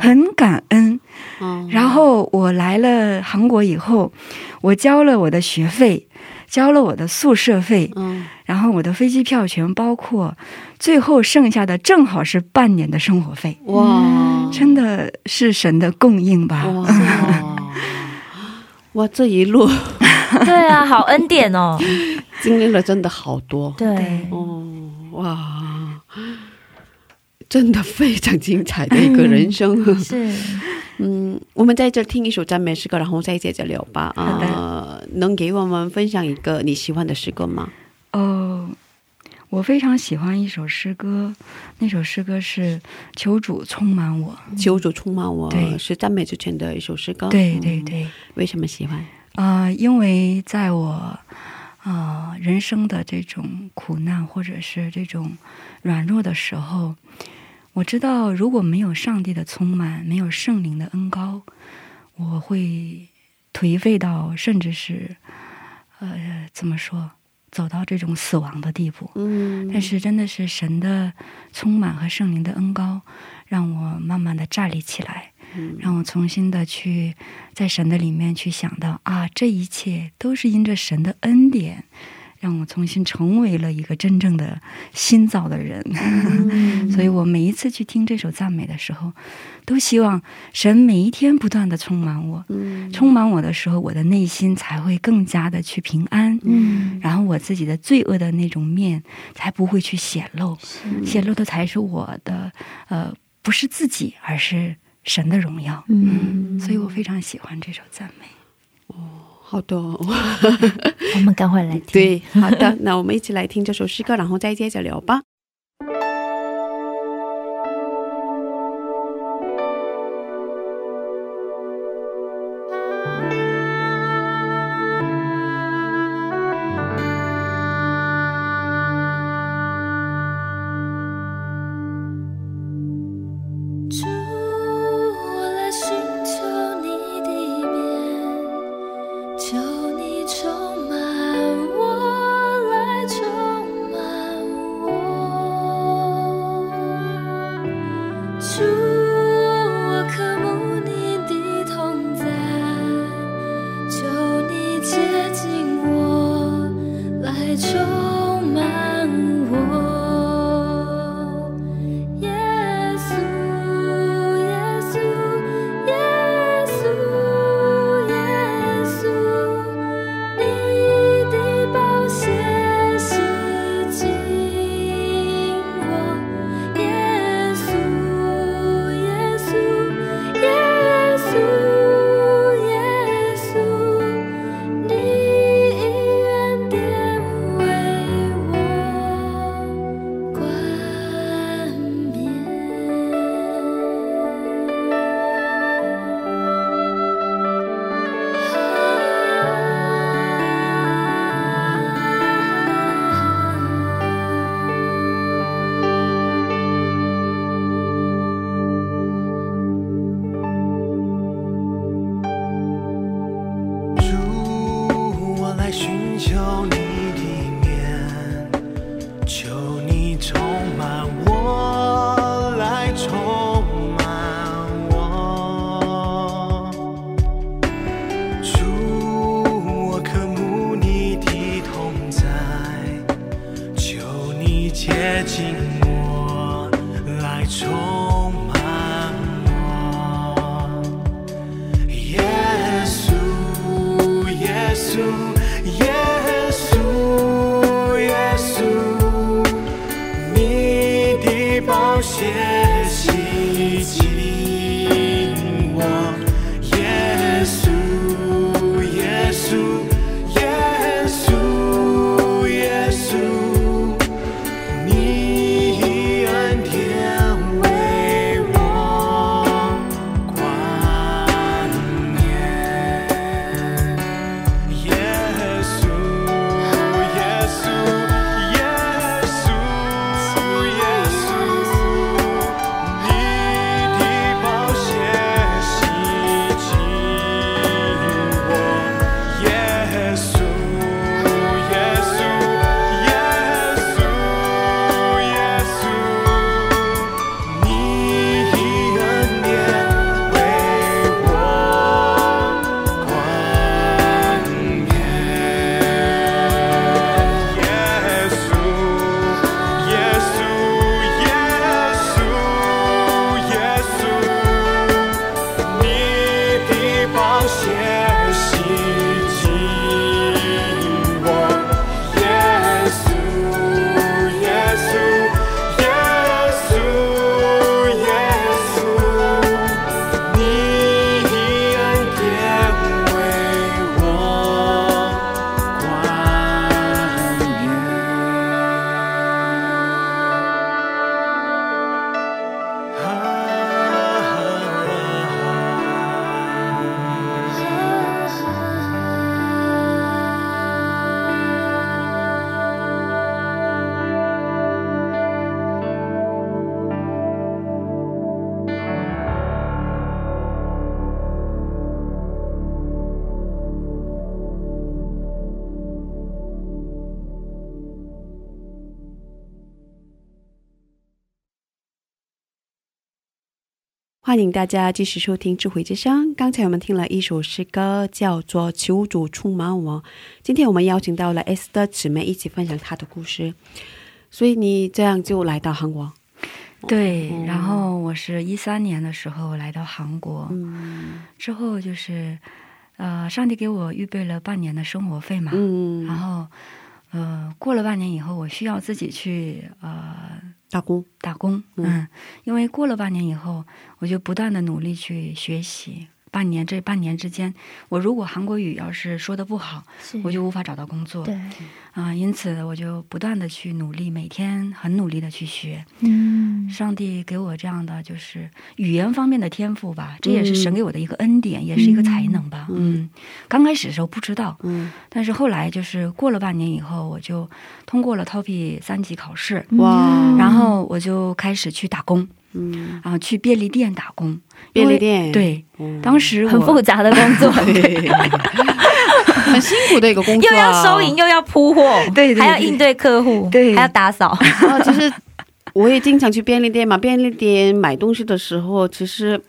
很感恩。嗯。然后我来了韩国以后，我交了我的学费，交了我的宿舍费，嗯。然后我的飞机票全包括，最后剩下的正好是半年的生活费，哇，真的是神的供应吧？哇，哇，这一路。对啊，好恩典哦，经历了真的好多，对对，哦，哇，真的非常精彩的一个人生。是 嗯，我们在这听一首赞美诗歌，然后再接着聊吧。啊呃，能给我们分享一个你喜欢的诗歌吗？哦，我非常喜欢一首诗歌，那首诗歌是《求主充满我》。求主充满我，对是赞美之前的一首诗歌。对嗯对对，为什么喜欢？啊、因为在我啊、人生的这种苦难或者是这种软弱的时候，我知道如果没有上帝的充满，没有圣灵的恩高，我会颓废到甚至是呃怎么说，走到这种死亡的地步。嗯，但是真的是神的充满和圣灵的恩高，让我慢慢的站立起来，嗯让我重新的去在神的里面去想到啊，这一切都是因着神的恩典，让我重新成为了一个真正的新造的人。嗯 所以我每一次去听这首赞美的时候，都希望神每一天不断的充满我，嗯充满我的时候，我的内心才会更加的去平安。嗯然后我自己的罪恶的那种面才不会去显露，显露的才是我的呃，不是自己，而是神的荣耀。嗯，所以我非常喜欢这首赞美。好的哦，我们赶快来听，对，好的，那我们一起来听这首诗歌，然后再接着聊吧。迎大家继续收听智慧之声。刚才我们听了一首诗歌，叫做《求主充满我》。今天我们邀请到了 S 的姊妹一起分享她的故事。所以你这样就来到韩国，对，嗯然后我是一三年的时候来到韩国，嗯之后就是，呃，上帝给我预备了半年的生活费嘛，嗯，然后，呃，过了半年以后，我需要自己去呃打工，打工，嗯。嗯，因为过了半年以后，我就不断的努力去学习。半年这半年之间，我如果韩国语要是说的不好，我就无法找到工作。对，啊、因此我就不断的去努力，每天很努力的去学。嗯，上帝给我这样的就是语言方面的天赋吧，这也是神给我的一个恩典，也是一个才能吧。嗯嗯，刚开始的时候不知道，嗯，但是后来就是过了半年以后，我就通过了 TOPI 三级考试，哇然后我就开始去打工，嗯，啊，去便利店打工。便利店，对，嗯。当时很复杂的工作，对，很辛苦的一个工作、又啊，要收银，又要铺货，对对对。还要应对客户，对。还要打扫，然后就是我也经常去便利店嘛，便利店买东西的时候，其实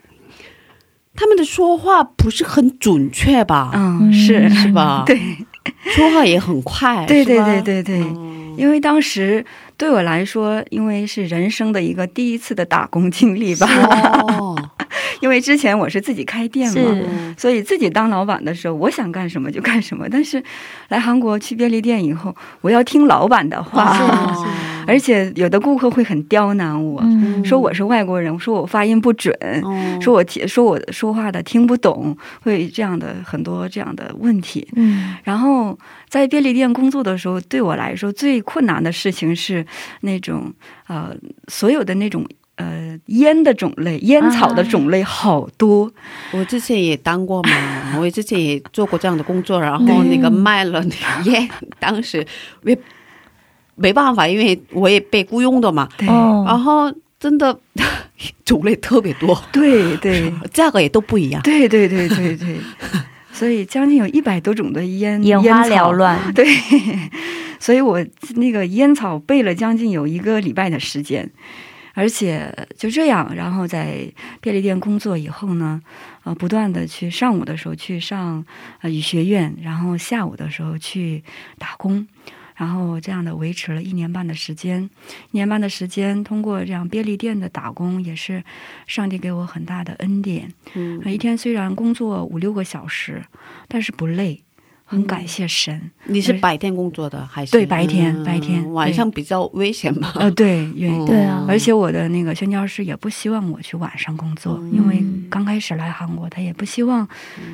他们的说话不是很准确吧？嗯，是。是吧？对，说话也很快，对对对对对，嗯。因为当时对我来说，因为是人生的一个第一次的打工经历吧，哦，因为之前我是自己开店嘛。所以自己当老板的时候，我想干什么就干什么。但是来韩国去便利店以后，我要听老板的话，哦而且有的顾客会很刁难我，嗯说我是外国人，说我发音不准，哦说我听说我说话的听不懂，会这样的很多这样的问题。嗯然后在便利店工作的时候，对我来说最困难的事情是那种呃，所有的那种呃烟的种类、烟草的种类好多。我之前也当过嘛，我之前也做过这样的工作，然后那个卖了那个烟，当时没没办法，因为我也被雇佣的嘛，对、哦然后真的 种类特别多，对对价格也都不一样。对对对对对。所以将近有一百多种的烟眼花烟缭乱。对，所以我那个烟草背了将近有一个礼拜的时间，而且就这样，然后在便利店工作以后呢，呃，不断的去上午的时候去上呃语学院，然后下午的时候去打工。然后这样的维持了一年半的时间，一年半的时间，通过这样便利店的打工，也是上帝给我很大的恩典。嗯一天虽然工作五六个小时，但是不累，很感谢神。你是白天工作的还是？对白天白天晚上比较危险嘛。呃，对，因为、嗯对啊而且我的那个宣教师也不希望我去晚上工作，嗯因为刚开始来韩国，他也不希望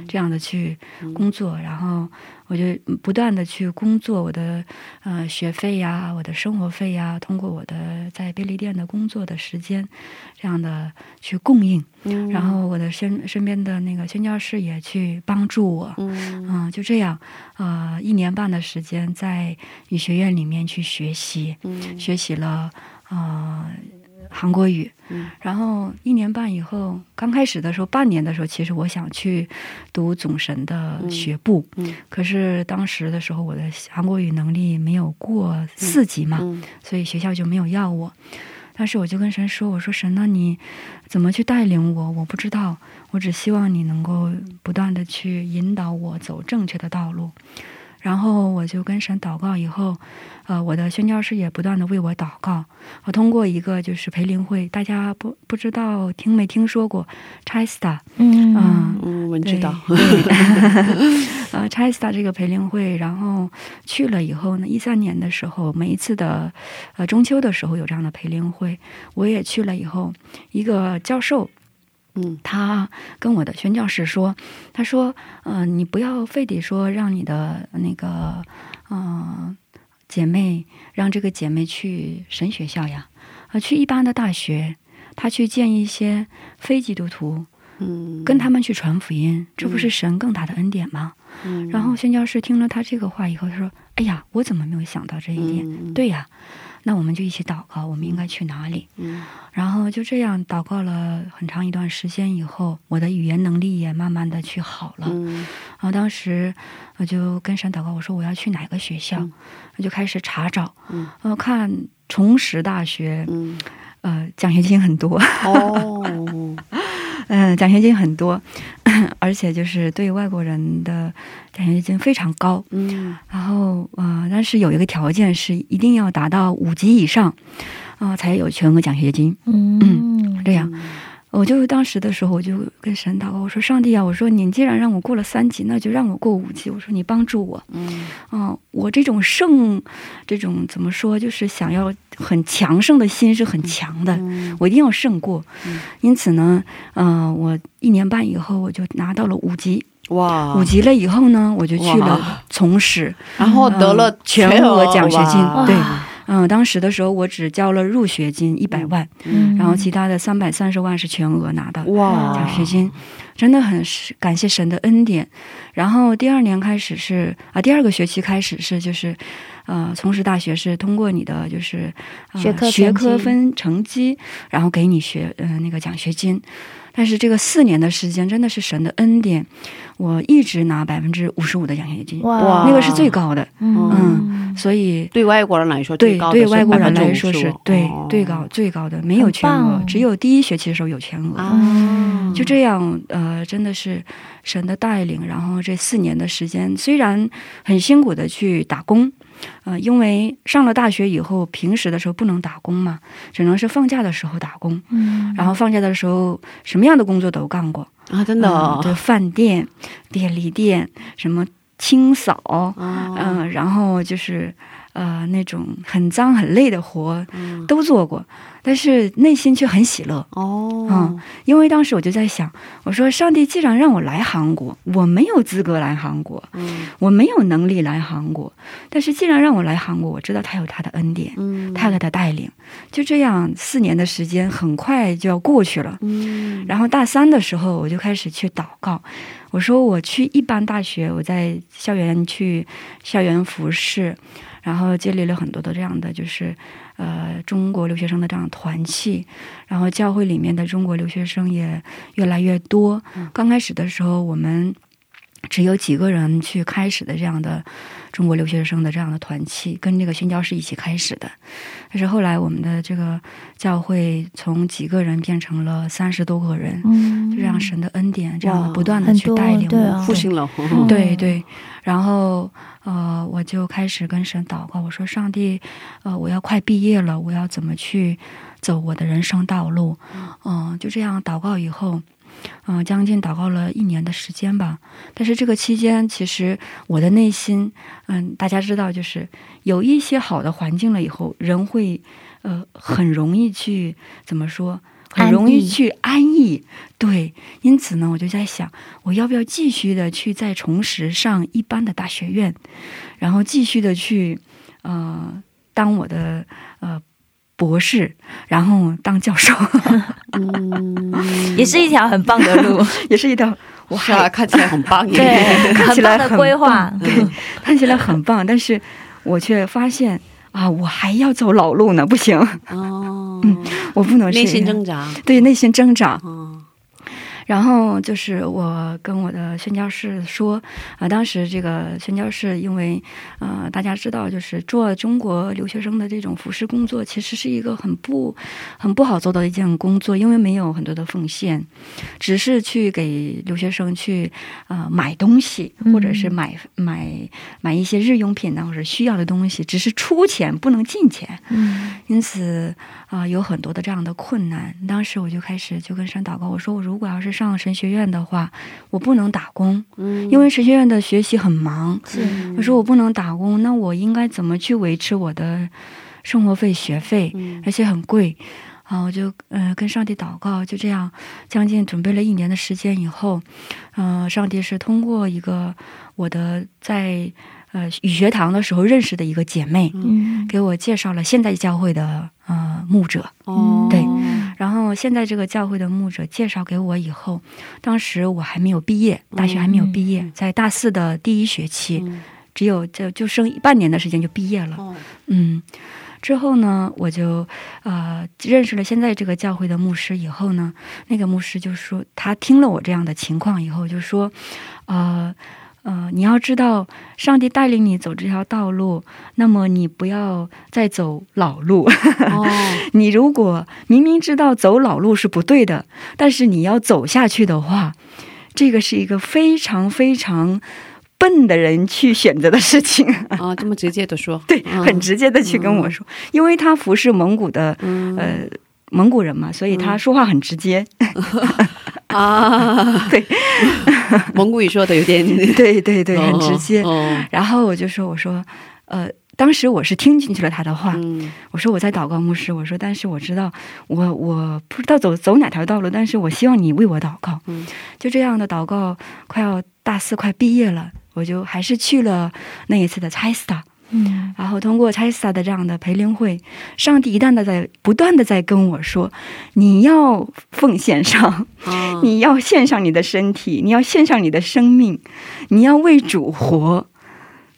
这样的去工作。然后我就不断的去工作，我的呃学费呀，我的生活费呀，通过我的在便利店的工作的时间，这样的去供应。嗯然后我的身身边的那个宣教士也去帮助我。嗯嗯，就这样，呃，一年半的时间在语学院里面去学习，嗯学习了呃韩国语，嗯然后一年半以后，刚开始的时候，半年的时候，其实我想去读总神的学部，嗯可是当时的时候，我的韩国语能力没有过四级嘛，嗯所以学校就没有要我。但是我就跟神说：“我说神那，你怎么去带领我？我不知道，我只希望你能够不断的去引导我走正确的道路。”然后我就跟神祷告，以后，呃，我的宣教师也不断的为我祷告。我通过一个就是培灵会，大家不不知道听没听说过 Chista，嗯嗯嗯，我们知道。呃 c h i s t a 这个培灵会，然后去了以后呢，一三年的时候，每一次的呃中秋的时候有这样的培灵会，我也去了以后，一个教授。嗯他跟我的宣教士说：“他说，呃，你不要非得说让你的那个，呃，姐妹让这个姐妹去神学校呀，呃，去一般的大学，他去见一些非基督徒，嗯，跟他们去传福音，这不是神更大的恩典吗？嗯然后宣教士听了他这个话以后，他说：“哎呀，我怎么没有想到这一点？嗯对呀，那我们就一起祷告，我们应该去哪里？”嗯。然后就这样祷告了很长一段时间以后，我的语言能力也慢慢的去好了。嗯。然后当时我就跟神祷告，我说我要去哪个学校，嗯。我就开始查找，嗯。呃，看重实大学，嗯。呃，奖学金很多，哦，嗯、奖学金很多，而且就是对外国人的奖学金非常高。嗯然后呃，但是有一个条件是一定要达到五级以上，啊、才有全额奖学金。嗯 这样，我就当时的时候，我就跟神祷告，我说：“上帝啊，我说你既然让我过了三级，那就让我过五级。我说你帮助我，嗯嗯、我这种胜，这种怎么说，就是想要很强盛的心是很强的，嗯我一定要胜过。嗯因此呢，呃，我一年半以后我就拿到了五级，哇，五级了以后呢，我就去了从师，然后得了嗯全额奖学金对嗯、当时的时候我只交了入学金一百万，嗯然后其他的三百三十万是全额拿的。哇奖学金，真的很是感谢神的恩典。然后第二年开始是啊，第二个学期开始是就是，呃，从事大学是通过你的就是、呃、学科学科分成绩，然后给你学呃那个奖学金。但是这个四年的时间真的是神的恩典，我一直拿百分之五十五的奖学金，哇那个是最高的。嗯所以对外国人来说，对最高的是对外国人来说是对哦最高最高的，没有全额只有第一学期的时候有全额。啊，就这样，呃，真的是神的带领。然后这四年的时间，虽然很辛苦的去打工，呃，因为上了大学以后，平时的时候不能打工嘛，只能是放假的时候打工。嗯然后放假的时候，什么样的工作都干过，啊，真的对，饭店、便利店，什么清扫，啊嗯、然后就是呃那种很脏很累的活嗯都做过，但是内心却很喜乐。哦嗯，因为当时我就在想，我说上帝既然让我来韩国，我没有资格来韩国，嗯我没有能力来韩国，但是既然让我来韩国，我知道他有他的恩典，嗯他有他的带领，就这样四年的时间很快就要过去了。嗯然后大三的时候，我就开始去祷告。我说我去一般大学，我在校园去校园服侍，然后建立了很多的这样的就是呃中国留学生的这样的团契，然后教会里面的中国留学生也越来越多。刚开始的时候，我们只有几个人去开始的这样的中国留学生的这样的团契，跟这个宣教士一起开始的。但是后来我们的这个教会从几个人变成了三十多个人，让神的恩典这样不断的去带领我。复兴了，嗯对对，然后呃，我就开始跟神祷告，我说：“上帝，呃，我要快毕业了，我要怎么去走我的人生道路？”嗯、就这样祷告以后，嗯、将近祷告了一年的时间吧。但是这个期间，其实我的内心，嗯，大家知道，就是有一些好的环境了以后，人会呃很容易去怎么说？很容易去安逸，对，因此呢，我就在想，我要不要继续的去再重拾上一般的大学院，然后继续的去呃当我的呃博士，然后当教授，嗯，也是一条很棒的路，也是一条 哇啊，看起来很棒耶，对，看很棒的起来很规划，对，看起来很棒，但是我却发现啊，我还要走老路呢，不行，哦，我不能内心挣扎，对内心挣扎，嗯然后就是我跟我的宣教士说，啊、当时这个宣教士因为，呃，大家知道，就是做中国留学生的这种服饰工作，其实是一个很不很不好做到的一件工作，因为没有很多的奉献，只是去给留学生去呃买东西，嗯或者是买买买一些日用品呐，或者需要的东西，只是出钱不能进钱。嗯因此啊、有很多的这样的困难。当时我就开始就跟神祷告，我说我如果要是上神学院的话，我不能打工，嗯，因为神学院的学习很忙。是我说我不能打工，那我应该怎么去维持我的生活费、学费，嗯而且很贵。啊，我就呃跟上帝祷告，就这样将近准备了一年的时间以后，呃，上帝是通过一个我的在呃语学堂的时候认识的一个姐妹，嗯。给我介绍了现在教会的呃牧者，哦，对。然后现在这个教会的牧者介绍给我以后，当时我还没有毕业，大学还没有毕业，在大四的第一学期，嗯。只有就就剩半年的时间就毕业了。哦，嗯，之后呢，我就呃认识了现在这个教会的牧师以后呢，那个牧师就说，他听了我这样的情况以后，就说，呃。呃，你要知道，上帝带领你走这条道路，那么你不要再走老路。哦，你如果明明知道走老路是不对的，但是你要走下去的话，这个是一个非常非常笨的人去选择的事情。啊，这么直接的说，对，嗯很直接的去跟我说，因为他服侍蒙古的嗯呃蒙古人嘛，所以他说话很直接。啊，对，蒙古语说的有点 对对对，很直接。哦，然后我就说，我说，呃。当时我是听进去了他的话，嗯我说我在祷告牧师，我说但是我知道我我不知道走走哪条道路，但是我希望你为我祷告。嗯就这样的祷告，快要大四快毕业了，我就还是去了那一次的拆斯塔，嗯然后通过拆斯塔的这样的培灵会，上帝一旦的在不断的在跟我说，你要奉献上，啊，你要献上你的身体，你要献上你的生命，你要为主活。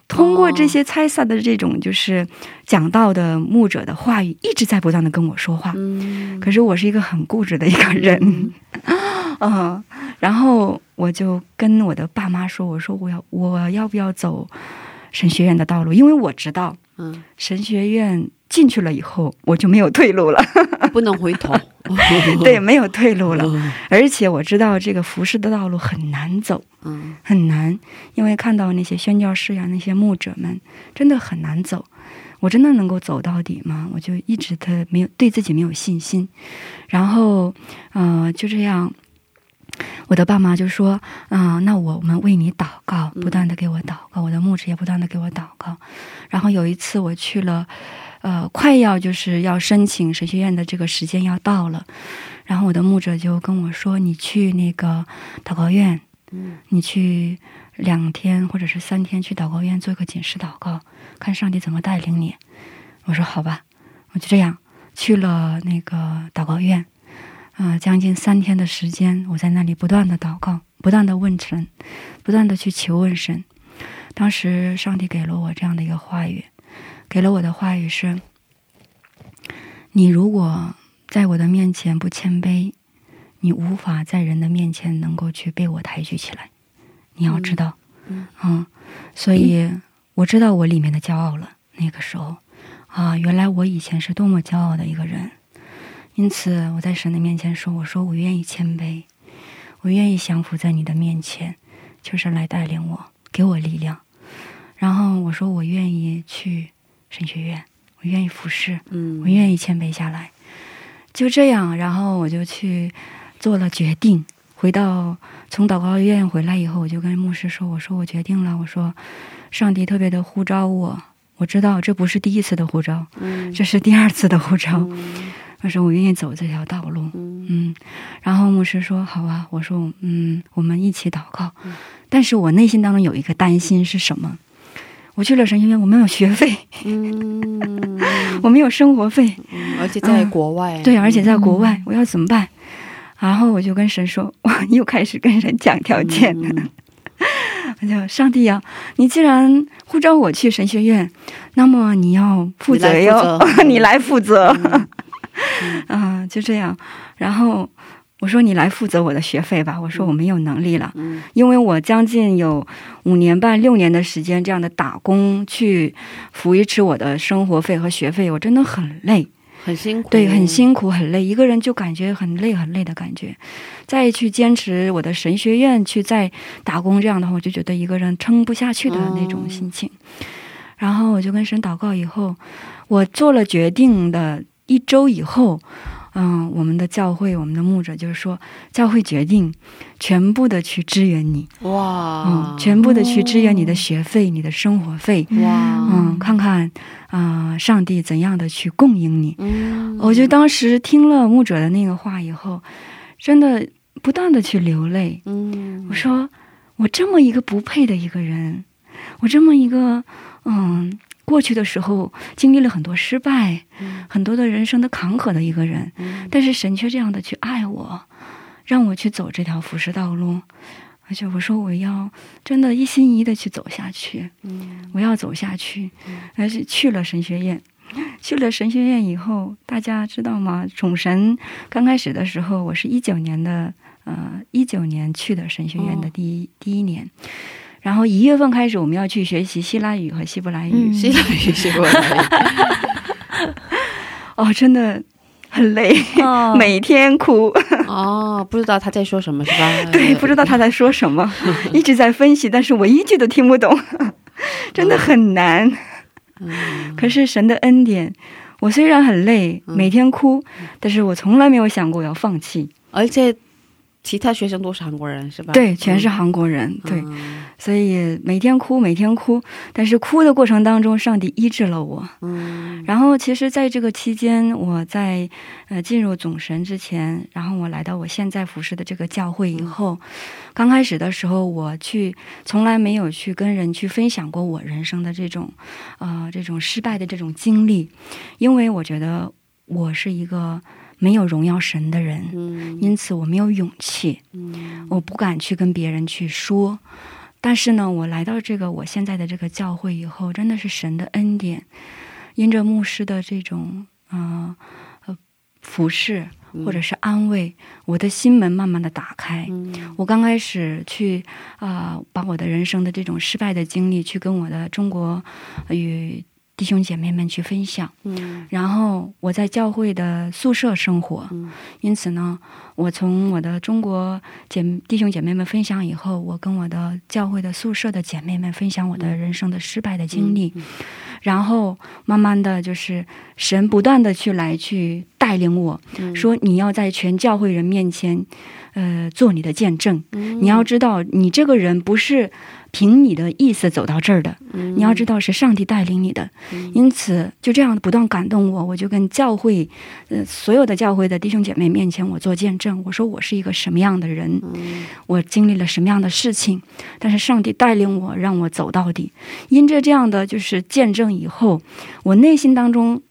通过这些猜萨的这种就是讲道的牧者的话语，一直在不断的跟我说话。嗯可是我是一个很固执的一个人，嗯，然后我就跟我的爸妈说：“我说我要我要不要走神学院的道路？因为我知道嗯，神学院进去了以后，我就没有退路了，不能回头，对，没有退路了。嗯而且我知道这个服饰的道路很难走，嗯很难，因为看到那些宣教士呀、那些牧者们，真的很难走。我真的能够走到底吗？我就一直的没有对自己没有信心，然后，呃，就这样，我的爸妈就说，啊、那我们为你祷告，不断的给我祷告，我的牧者也不断的给我祷告。然后有一次我去了，呃，快要就是要申请神学院的这个时间要到了，然后我的牧者就跟我说，你去那个祷告院，嗯你去两天或者是三天去祷告院做一个检视祷告，看上帝怎么带领你。我说好吧，我就这样去了那个祷告院，呃，将近三天的时间，我在那里不断的祷告，不断的问神，不断的去求问神。当时上帝给了我这样的一个话语，给了我的话语是：你如果在我的面前不谦卑，你无法在人的面前能够去被我抬举起来。你要知道，嗯嗯，所以我知道我里面的骄傲了。那个时候啊，原来我以前是多么骄傲的一个人。因此，我在神的面前说：“我说我愿意谦卑，我愿意降服在你的面前，就是来带领我，给我力量。然后我说我愿意去神学院，我愿意服侍，嗯我愿意谦卑下来。就这样，然后我就去做了决定。回到从祷告院回来以后，我就跟牧师说：“我说我决定了，我说上帝特别的呼召我，我知道这不是第一次的呼召，嗯这是第二次的呼召。嗯我说我愿意走这条道路。”嗯嗯，然后牧师说：“好啊。”我说：“嗯，我们一起祷告。但是我内心当中有一个担心是什么？我去了神学院，我没有学费，嗯，我没有生活费，嗯而且在国外，对，而且在国外，我要怎么办？然后我就跟神说：“我，又开始跟神讲条件。嗯 我就上帝呀、你既然呼召我去神学院，那么你要负责哟，你来负责。啊、就这样。然后我说你来负责我的学费吧。我说我没有能力了，嗯因为我将近有五年半、六年的时间这样的打工去扶持我的生活费和学费，我真的很累。很辛苦，对，很辛苦，很累，一个人就感觉很累，很累的感觉。再去坚持我的神学院，去再打工，这样的话，我就觉得一个人撑不下去的那种心情。然后我就跟神祷告，以后我做了决定的一周以后，嗯，我们的教会，我们的牧者就是说，教会决定全部的去支援你，哇嗯，，全部的去支援你的学费、你的生活费，哇，嗯，看看啊、上帝怎样的去供应你。嗯，我就当时听了牧者的那个话以后，真的不断的去流泪。嗯，我说，我这么一个不配的一个人，我这么一个嗯，过去的时候经历了很多失败，嗯很多的人生的坎坷的一个人，嗯但是神却这样的去爱我，让我去走这条服饰道路。而且我说我要真的一心一意的去走下去，嗯我要走下去，而且去了神学院。去了神学院以后，大家知道吗？种神刚开始的时候，我是一九年的，呃，一九年去的神学院的哦第一、第一年。然后一月份开始，我们要去学习希腊语和希伯来语。嗯希腊语希伯来语，哦，真的很累，哦每天哭。哦，不知道他在说什么是吧？对，不知道他在说什么，一直在分析，但是我一句都听不懂，真的很难。嗯可是神的恩典，我虽然很累，嗯每天哭，但是我从来没有想过我要放弃。而且其他学生都是韩国人是吧？对，全是韩国人，对，嗯。所以每天哭，每天哭，但是哭的过程当中，上帝医治了我。嗯。然后，其实，在这个期间，我在呃进入总神之前，然后我来到我现在服侍的这个教会以后，刚开始的时候，我去从来没有去跟人去分享过我人生的这种呃这种失败的这种经历，因为我觉得我是一个没有荣耀神的人，嗯因此我没有勇气，嗯我不敢去跟别人去说。但是呢，我来到这个我现在的这个教会以后，真的是神的恩典，因着牧师的这种呃呃服侍或者是安慰，我的心门慢慢的打开。嗯我刚开始去啊、把我的人生的这种失败的经历去跟我的中国呃与弟兄姐妹们去分享。嗯。然后我在教会的宿舍生活，嗯。因此呢，我从我的中国姐弟兄姐妹们分享以后，我跟我的教会的宿舍的姐妹们分享我的人生的失败的经历，嗯然后慢慢的就是神不断的去来去带领我，嗯。说你要在全教会人面前，呃，做你的见证。嗯。你要知道，你这个人不是凭你的意思走到这儿的，嗯你要知道是上帝带领你的。因此，就这样不断感动我，我就跟教会，呃，所有的教会的弟兄姐妹面前，我做见证。我说我是一个什么样的人，嗯我经历了什么样的事情，但是上帝带领我，让我走到底。因着这样的就是见证以后，我内心当中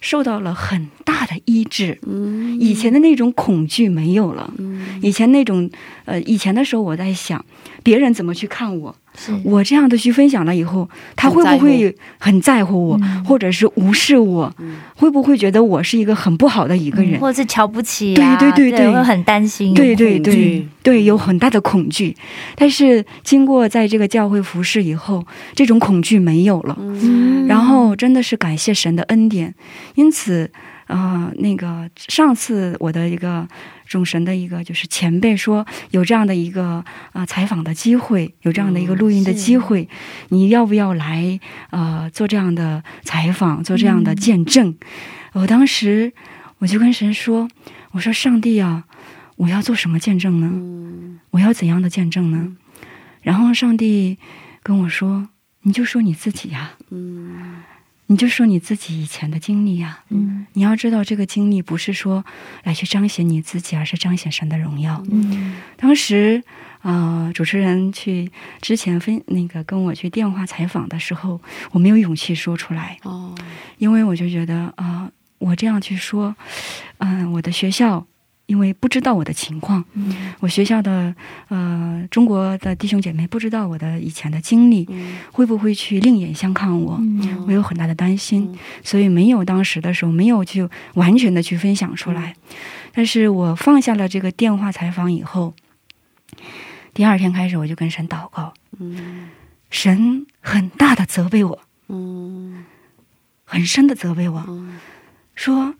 受到了很大的医治。嗯以前的那种恐惧没有了，嗯以前那种呃，以前的时候我在想别人怎么去看我，是我这样的去分享了以后，他会不会很在乎。我，嗯。或者是无视我？会不会觉得我是一个很不好的一个人？嗯。或者是瞧不起啊，对对对对会很担心，对对对对，有很大的恐惧。但是经过在这个教会服侍以后，这种恐惧没有了。嗯。然后真的是感谢神的恩典，因此，呃，那个上次我的一个众神的一个就是前辈说有这样的一个啊、呃采访的机会，有这样的一个录音的机会，你要不要来呃做这样的采访，做这样的见证？我当时我就跟神说，我说上帝啊，我要做什么见证呢？我要怎样的见证呢？然后上帝跟我说，你就说你自己呀、你就说你自己以前的经历呀、嗯你要知道，这个经历不是说来去彰显你自己，而是彰显神的荣耀。嗯当时，呃，主持人去之前分那个跟我去电话采访的时候，我没有勇气说出来，哦，因为我就觉得啊、呃我这样去说，嗯、我的学校。因为不知道我的情况，嗯。我学校的呃中国的弟兄姐妹不知道我的以前的经历，会不会去另眼相看我？嗯。我有很大的担心，所以没有当时的时候没有去完全的去分享出来。但是我放下了这个电话采访以后，第二天开始我就跟神祷告，神很大的责备我，很深的责备我，说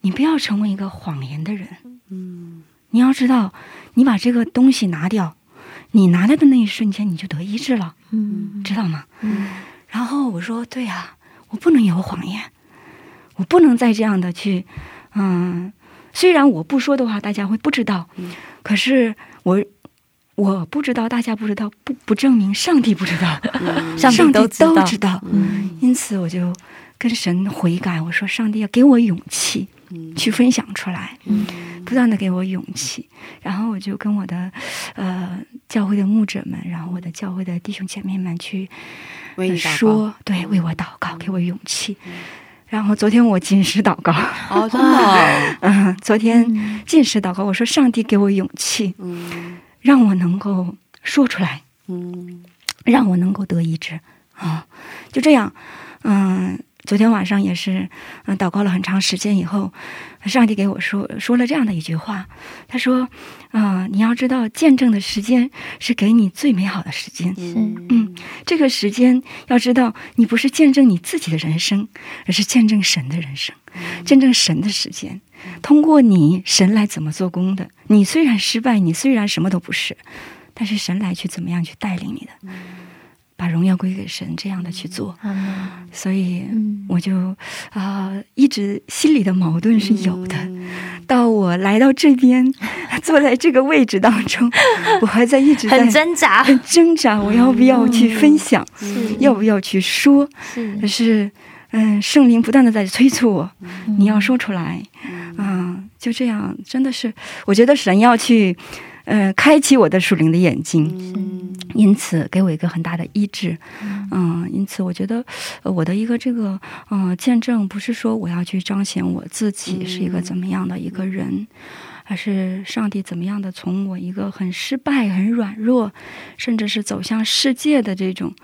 你不要成为一个谎言的人。你要知道，你把这个东西拿掉，你拿来的那一瞬间你就得医治了。嗯。知道吗？嗯。然后我说：“对呀、我不能有谎言，我不能再这样的去，嗯，虽然我不说的话，大家会不知道，可是我我不知道，大家不知道，不不证明上帝不知道，上帝上帝都知道。知道。嗯。因此，我就跟神悔改，我说：上帝要给我勇气去分享出来。嗯。不断的给我勇气，然后我就跟我的呃教会的牧者们，然后我的教会的弟兄姐妹们去说，对，为我祷告，给我勇气。然后昨天我进食祷告，哦，真的哦，嗯，昨天进食祷告，我说上帝给我勇气，嗯。让我能够说出来，嗯。让我能够得医治啊、就这样，嗯。昨天晚上也是，嗯，祷告了很长时间以后，上帝给我说说了这样的一句话，他说：“啊、你要知道，见证的时间是给你最美好的时间。嗯，这个时间要知道，你不是见证你自己的人生，而是见证神的人生，见证神的时间。通过你，神来怎么做工的？你虽然失败，你虽然什么都不是，但是神来去怎么样去带领你的，把荣耀归给神，这样的去做。所以嗯我就啊、一直心里的矛盾是有的。到我来到这边，坐在这个位置当中，我还在一直在很挣扎，很挣扎，我要不要去分享，是要不要去说？是可是，嗯，圣灵不断的在催促我，你要说出来，嗯，就这样，真的是，我觉得神要去，呃，开启我的属灵的眼睛，因此给我一个很大的医治，嗯，因此我觉得呃我的一个这个呃见证，不是说我要去彰显我自己是一个怎么样的一个人。而是上帝怎么样的从我一个很失败、很软弱，甚至是走向世界的这种，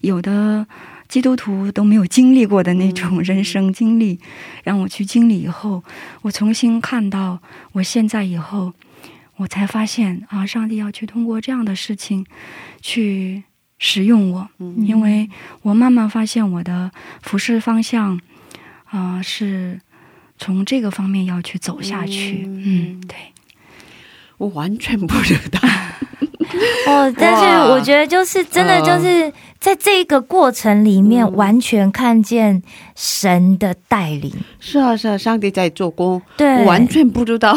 有的基督徒都没有经历过的那种人生经历，让我去经历以后，我重新看到我现在以后，我才发现啊，上帝要去通过这样的事情去使用我，因为我慢慢发现我的服饰方向啊、是从这个方面要去走下去。嗯，对，我完全不知道。哦，但是我觉得就是真的就是在这个过程里面，完全看见神的带领。是啊，是啊，上帝在做工，对，完全不知道，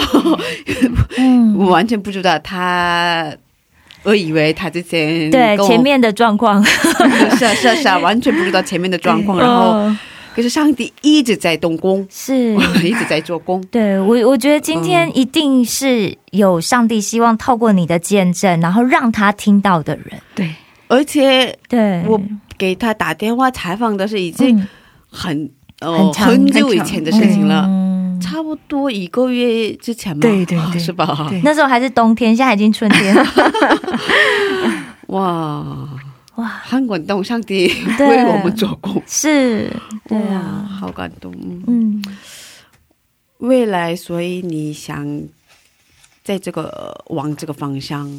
嗯。我完全不知道他。我以为他之前对前面的状况，是啊是啊是啊，完全不知道前面的状况，然后嗯可是上帝一直在动工，是。一直在做工。对我，我觉得今天一定是有上帝希望透过你的见证，然后让他听到的人。对，而且对，我给他打电话采访的是已经嗯很、呃很长很久以前的事情了，嗯差不多一个月之前吧，对对对是吧？那时候还是冬天，现在已经春天了。哇，哇，很感动，上帝为我们做工，是，对哇啊，好感动。嗯。嗯未来，所以你想在这个往这个方向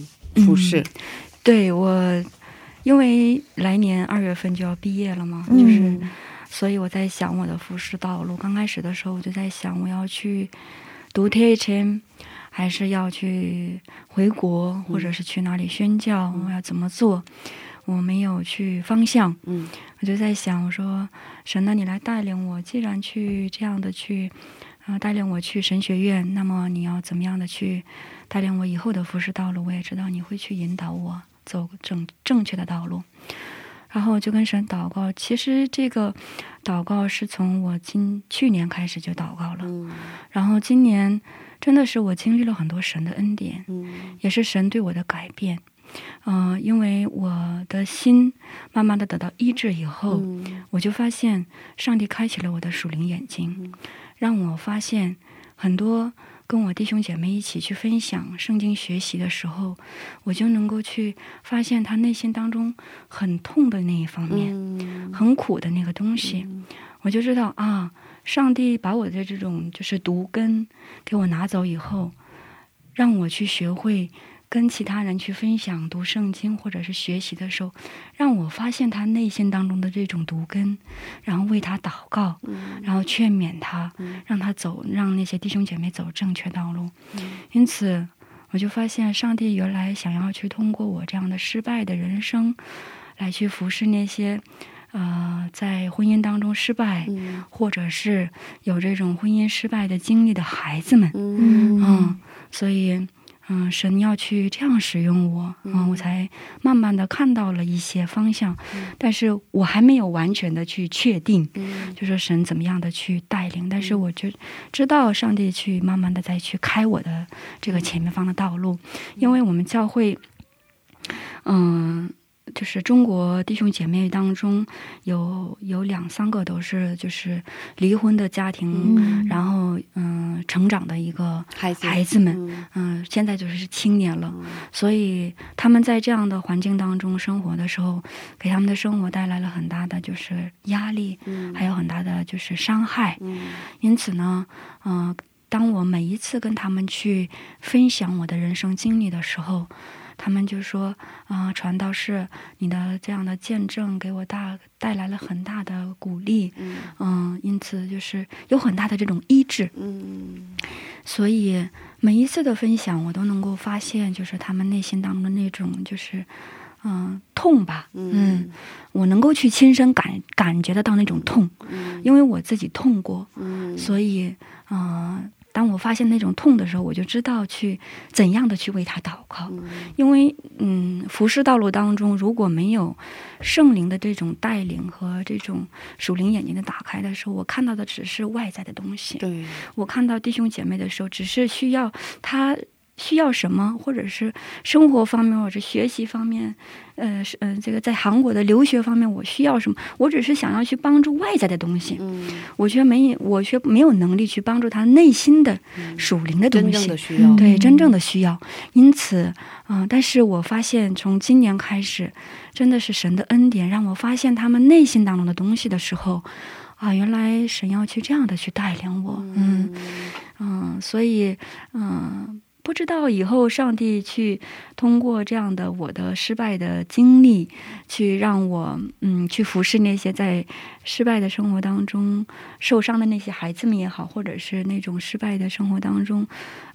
复试，对我，因为来年二月份就要毕业了嘛，就是，嗯所以我在想我的复试道路。刚开始的时候，我就在想我要去读 T H M，还是要去回国，或者是去哪里宣教，我要怎么做？我没有去方向，嗯我就在想，我说神呢，你来带领我，既然去这样的去，啊、带领我去神学院，那么你要怎么样的去带领我以后的服饰道路？我也知道你会去引导我走正正确的道路。然后就跟神祷告，其实这个祷告是从我今去年开始就祷告了，嗯然后今年真的是我经历了很多神的恩典，嗯也是神对我的改变。嗯、因为我的心慢慢的得到医治以后，嗯我就发现上帝开启了我的属灵眼睛，嗯让我发现很多跟我弟兄姐妹一起去分享圣经学习的时候，我就能够去发现他内心当中很痛的那一方面，嗯很苦的那个东西，我就知道啊，上帝把我的这种就是毒根给我拿走以后，让我去学会跟其他人去分享读圣经或者是学习的时候，让我发现他内心当中的这种毒根，然后为他祷告，然后劝勉他，让他走，让那些弟兄姐妹走正确道路。因此，我就发现上帝原来想要去通过我这样的失败的人生，来去服侍那些。呃，在婚姻当中失败，嗯。或者是有这种婚姻失败的经历的孩子们，嗯。嗯，所以，嗯，神要去这样使用我，嗯，我才慢慢的看到了一些方向，但是我还没有完全的去确定，嗯。就说神怎么样的去带领，但是我就知道上帝去慢慢的再去开我的这个前面方的道路，因为我们教会，嗯。就是中国弟兄姐妹当中有有两三个都是就是离婚的家庭，嗯。然后嗯成长的一个孩子孩子们，嗯。嗯，现在就是青年了，所以他们在这样的环境当中生活的时候，给他们的生活带来了很大的就是压力，嗯。还有很大的就是伤害。嗯。因此呢，嗯、当我每一次跟他们去分享我的人生经历的时候，他们就说：“啊、传道士，你的这样的见证给我大带来了很大的鼓励，嗯。嗯，因此就是有很大的这种医治。嗯所以每一次的分享，我都能够发现，就是他们内心当中的那种，就是嗯、痛吧，嗯，我能够去亲身感感觉得到那种痛，嗯。因为我自己痛过，嗯。所以嗯、呃当我发现那种痛的时候，我就知道去怎样的去为他祷告，因为嗯，服侍道路当中如果没有圣灵的这种带领和这种属灵眼睛的打开的时候，我看到的只是外在的东西。对我看到弟兄姐妹的时候，只是需要他需要什么，或者是生活方面，或者学习方面，呃，是呃，这个在韩国的留学方面，我需要什么？我只是想要去帮助外在的东西，嗯我却没有，我却没有能力去帮助他内心的属灵的东真西。正的需要对真正的需要。因此，嗯、但是我发现从今年开始，真的是神的恩典，让我发现他们内心当中的东西的时候，啊，原来神要去这样的去带领我，嗯嗯，所以嗯。不知道以后上帝去通过这样的我的失败的经历，去让我嗯去服侍那些在失败的生活当中受伤的那些孩子们也好，或者是那种失败的生活当中，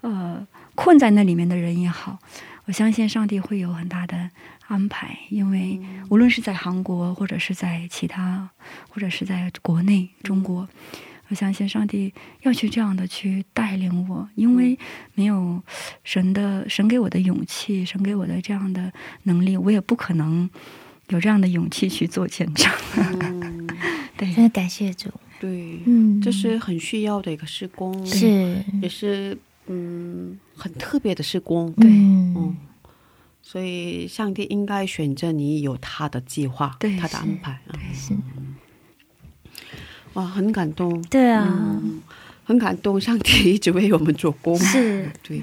呃困在那里面的人也好，我相信上帝会有很大的安排，因为无论是在韩国，或者是在其他，或者是在国内中国。我相信上帝要去这样的去带领我，因为没有神的神给我的勇气，神给我的这样的能力，我也不可能有这样的勇气去做见证。嗯 对。真的感谢主，对，嗯，这是很需要的一个施工，是，也。是嗯很特别的施工，对。嗯嗯，所以上帝应该选择你有他的计划，对他的安排。对，是，哇，很感动，对啊，嗯，很感动，上帝一直为我们做工，是。对，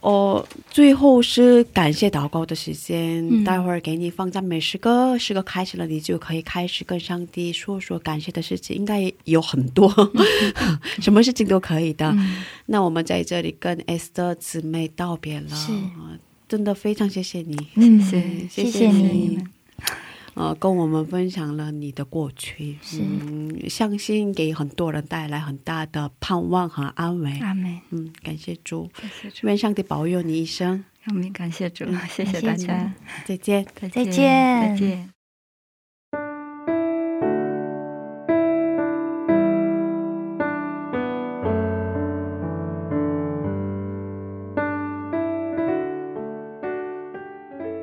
哦，最后是感谢祷告的时间，嗯。待会儿给你放赞美诗歌，诗歌开始了，你就可以开始跟上帝说说感谢的事情，应该有很多，什么事情都可以的。嗯。那我们在这里跟 S 的姊妹道别了，真的非常谢谢你，嗯，谢谢谢谢你你。呃，跟我们分享了你的过去，是嗯，相信给很多人带来很大的盼望和安慰。阿门，嗯，感谢主，谢谢主，愿上帝保佑你一生。阿门，感谢主嗯，谢谢大家，再见。再再见再见。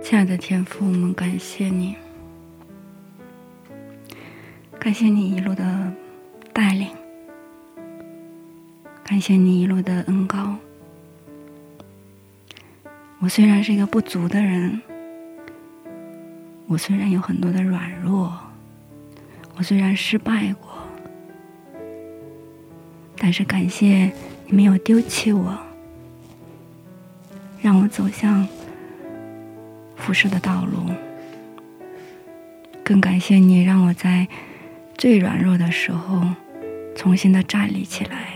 亲爱的天父，我们感谢你，感谢你一路的带领，感谢你一路的恩高。我虽然是一个不足的人，我虽然有很多的软弱，我虽然失败过，但是感谢你没有丢弃我，让我走向服侍的道路。更感谢你让我在最软弱的时候重新的站立起来，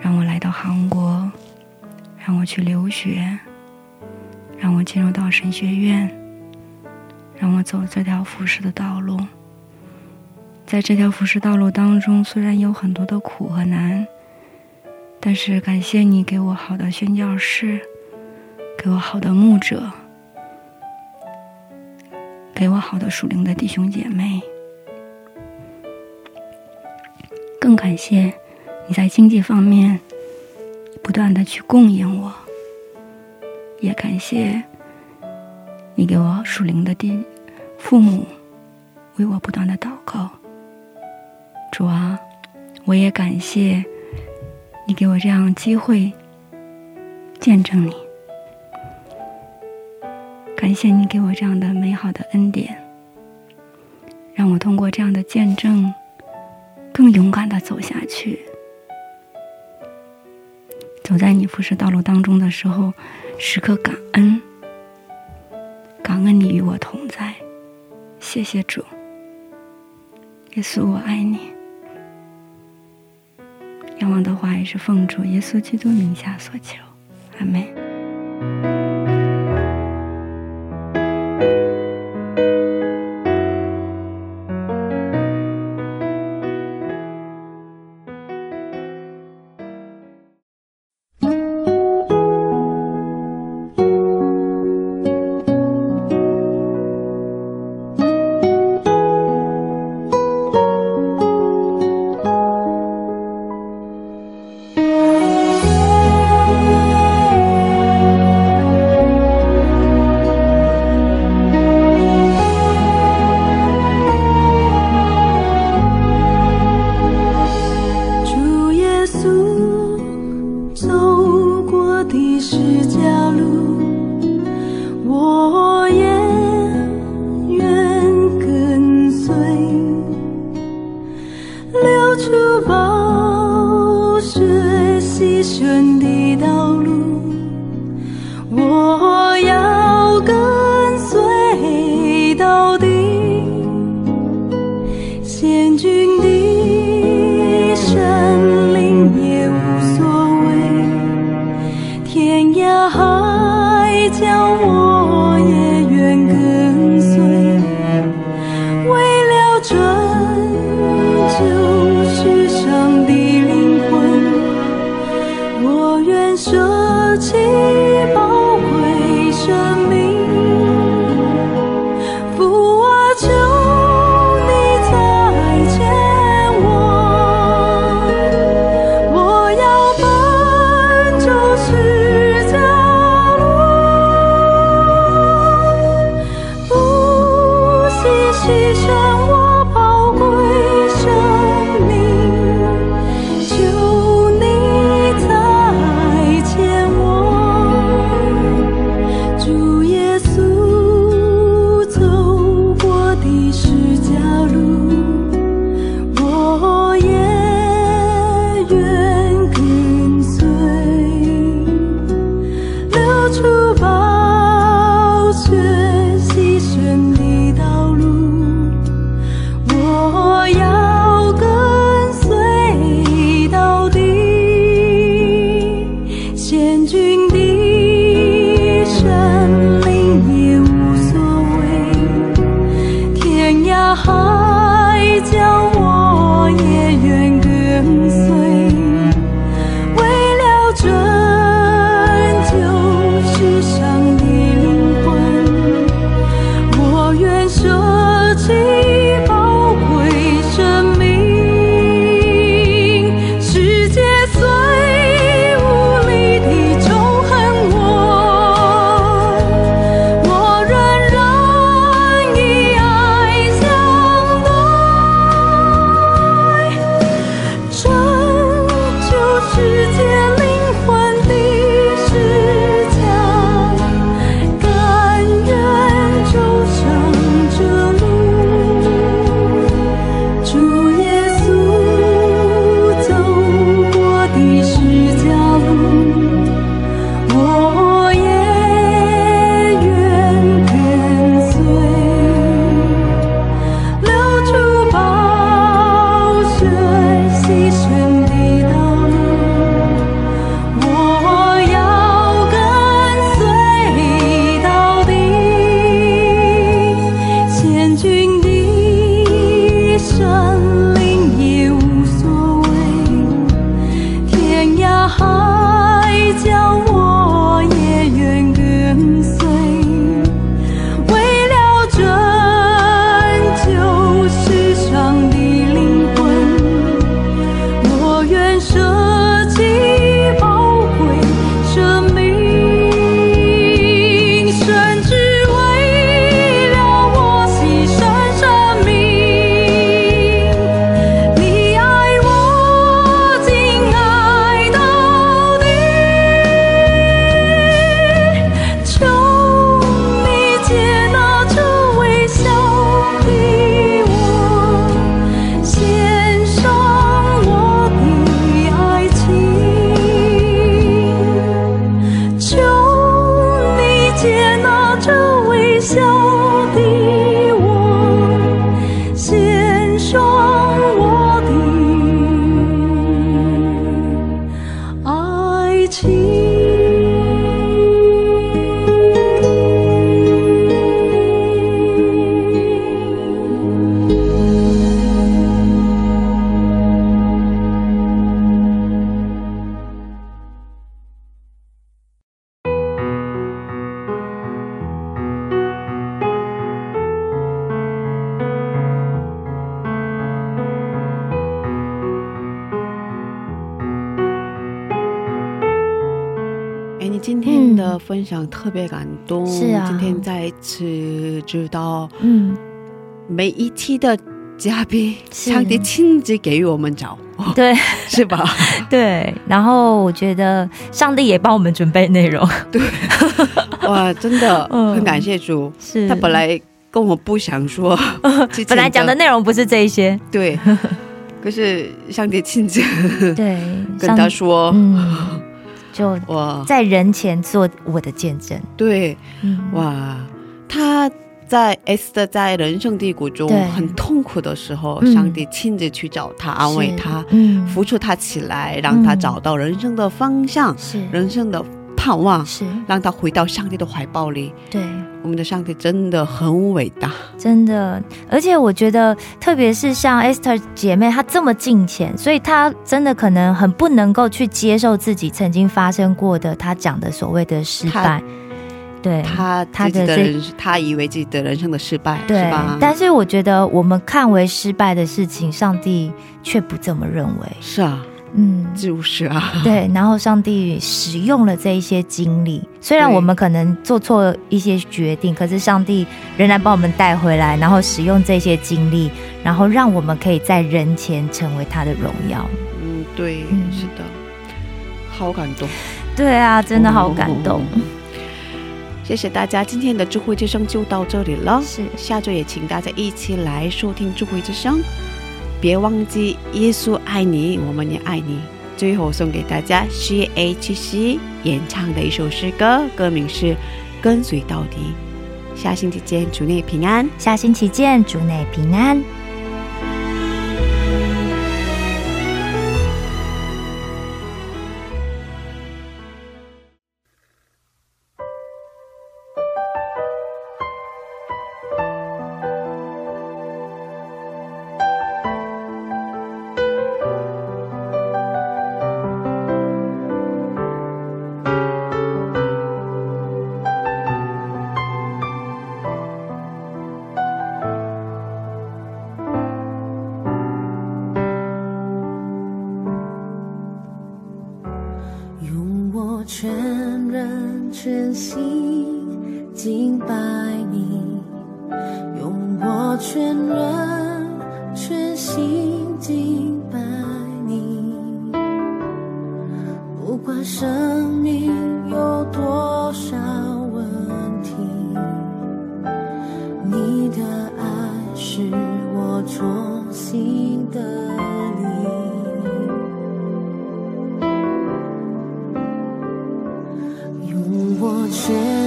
让我来到韩国。让我去留学，让我进入到神学院，让我走这条服侍的道路。在这条服侍道路当中，虽然有很多的苦和难，但是感谢你给我好的宣教士，给我好的牧者，给我好的属灵的弟兄姐妹，更感谢你在经济方面。不断的去供应我，也感谢你给我属灵的弟父母为我不断的祷告。主啊，我也感谢你给我这样机会见证你，感谢你给我这样的美好的恩典，让我通过这样的见证更勇敢的走下去。走在你服侍道路当中的时候，时刻感恩，感恩你与我同在，谢谢主，耶稣，我爱你。仰望的话也是奉主耶稣基督名下所求，阿门。特别感动。是啊。今天再一次知道嗯，每一期的嘉宾，上帝亲自给予我们找，对。是吧？对。然后我觉得上帝也帮我们准备内容，对。哇，真的嗯。很感谢主。是。他本来跟我不想说，本来讲的内容不是这一些，对，可是上帝亲自对，跟他说，嗯，就哇，在人前做我的见证，对，嗯，哇，他在 S 的在人生低谷中很痛苦的时候，嗯。上帝亲自去找他，安慰他，嗯，扶助他起来，让他嗯。找到人生的方向、是。人生的盼望，是，让他回到上帝的怀抱里。对。我们的上帝真的很伟大，真的，而且我觉得，特别是像 Esther 姐妹，她这么近前，所以她真的可能很不能够去接受自己曾经发生过的她讲的所谓的失败。对，他他的这自己的人，他以为自己的人生的失败，对吧？但是我觉得我们看为失败的事情，上帝却不这么认为。是啊，嗯，就是啊，对，然后上帝使用了这一些经历，虽然我们可能做错一些决定，可是上帝仍然把我们带回来，然后使用这些经历，然后让我们可以在人前成为他的荣耀。嗯，对，嗯是的，好感动。对啊，真的好感动。谢谢大家，今天的智慧之声就到这里了。是下周也请大家一起来收听智慧之声，别忘记耶稣爱你，我们也爱你。最后送给大家 C H C 演唱的一首诗歌，歌名是《跟随到底》。下星期见，祝你平安。下星期见，祝你平安。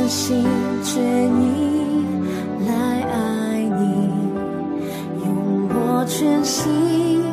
心全意来爱你，用我全心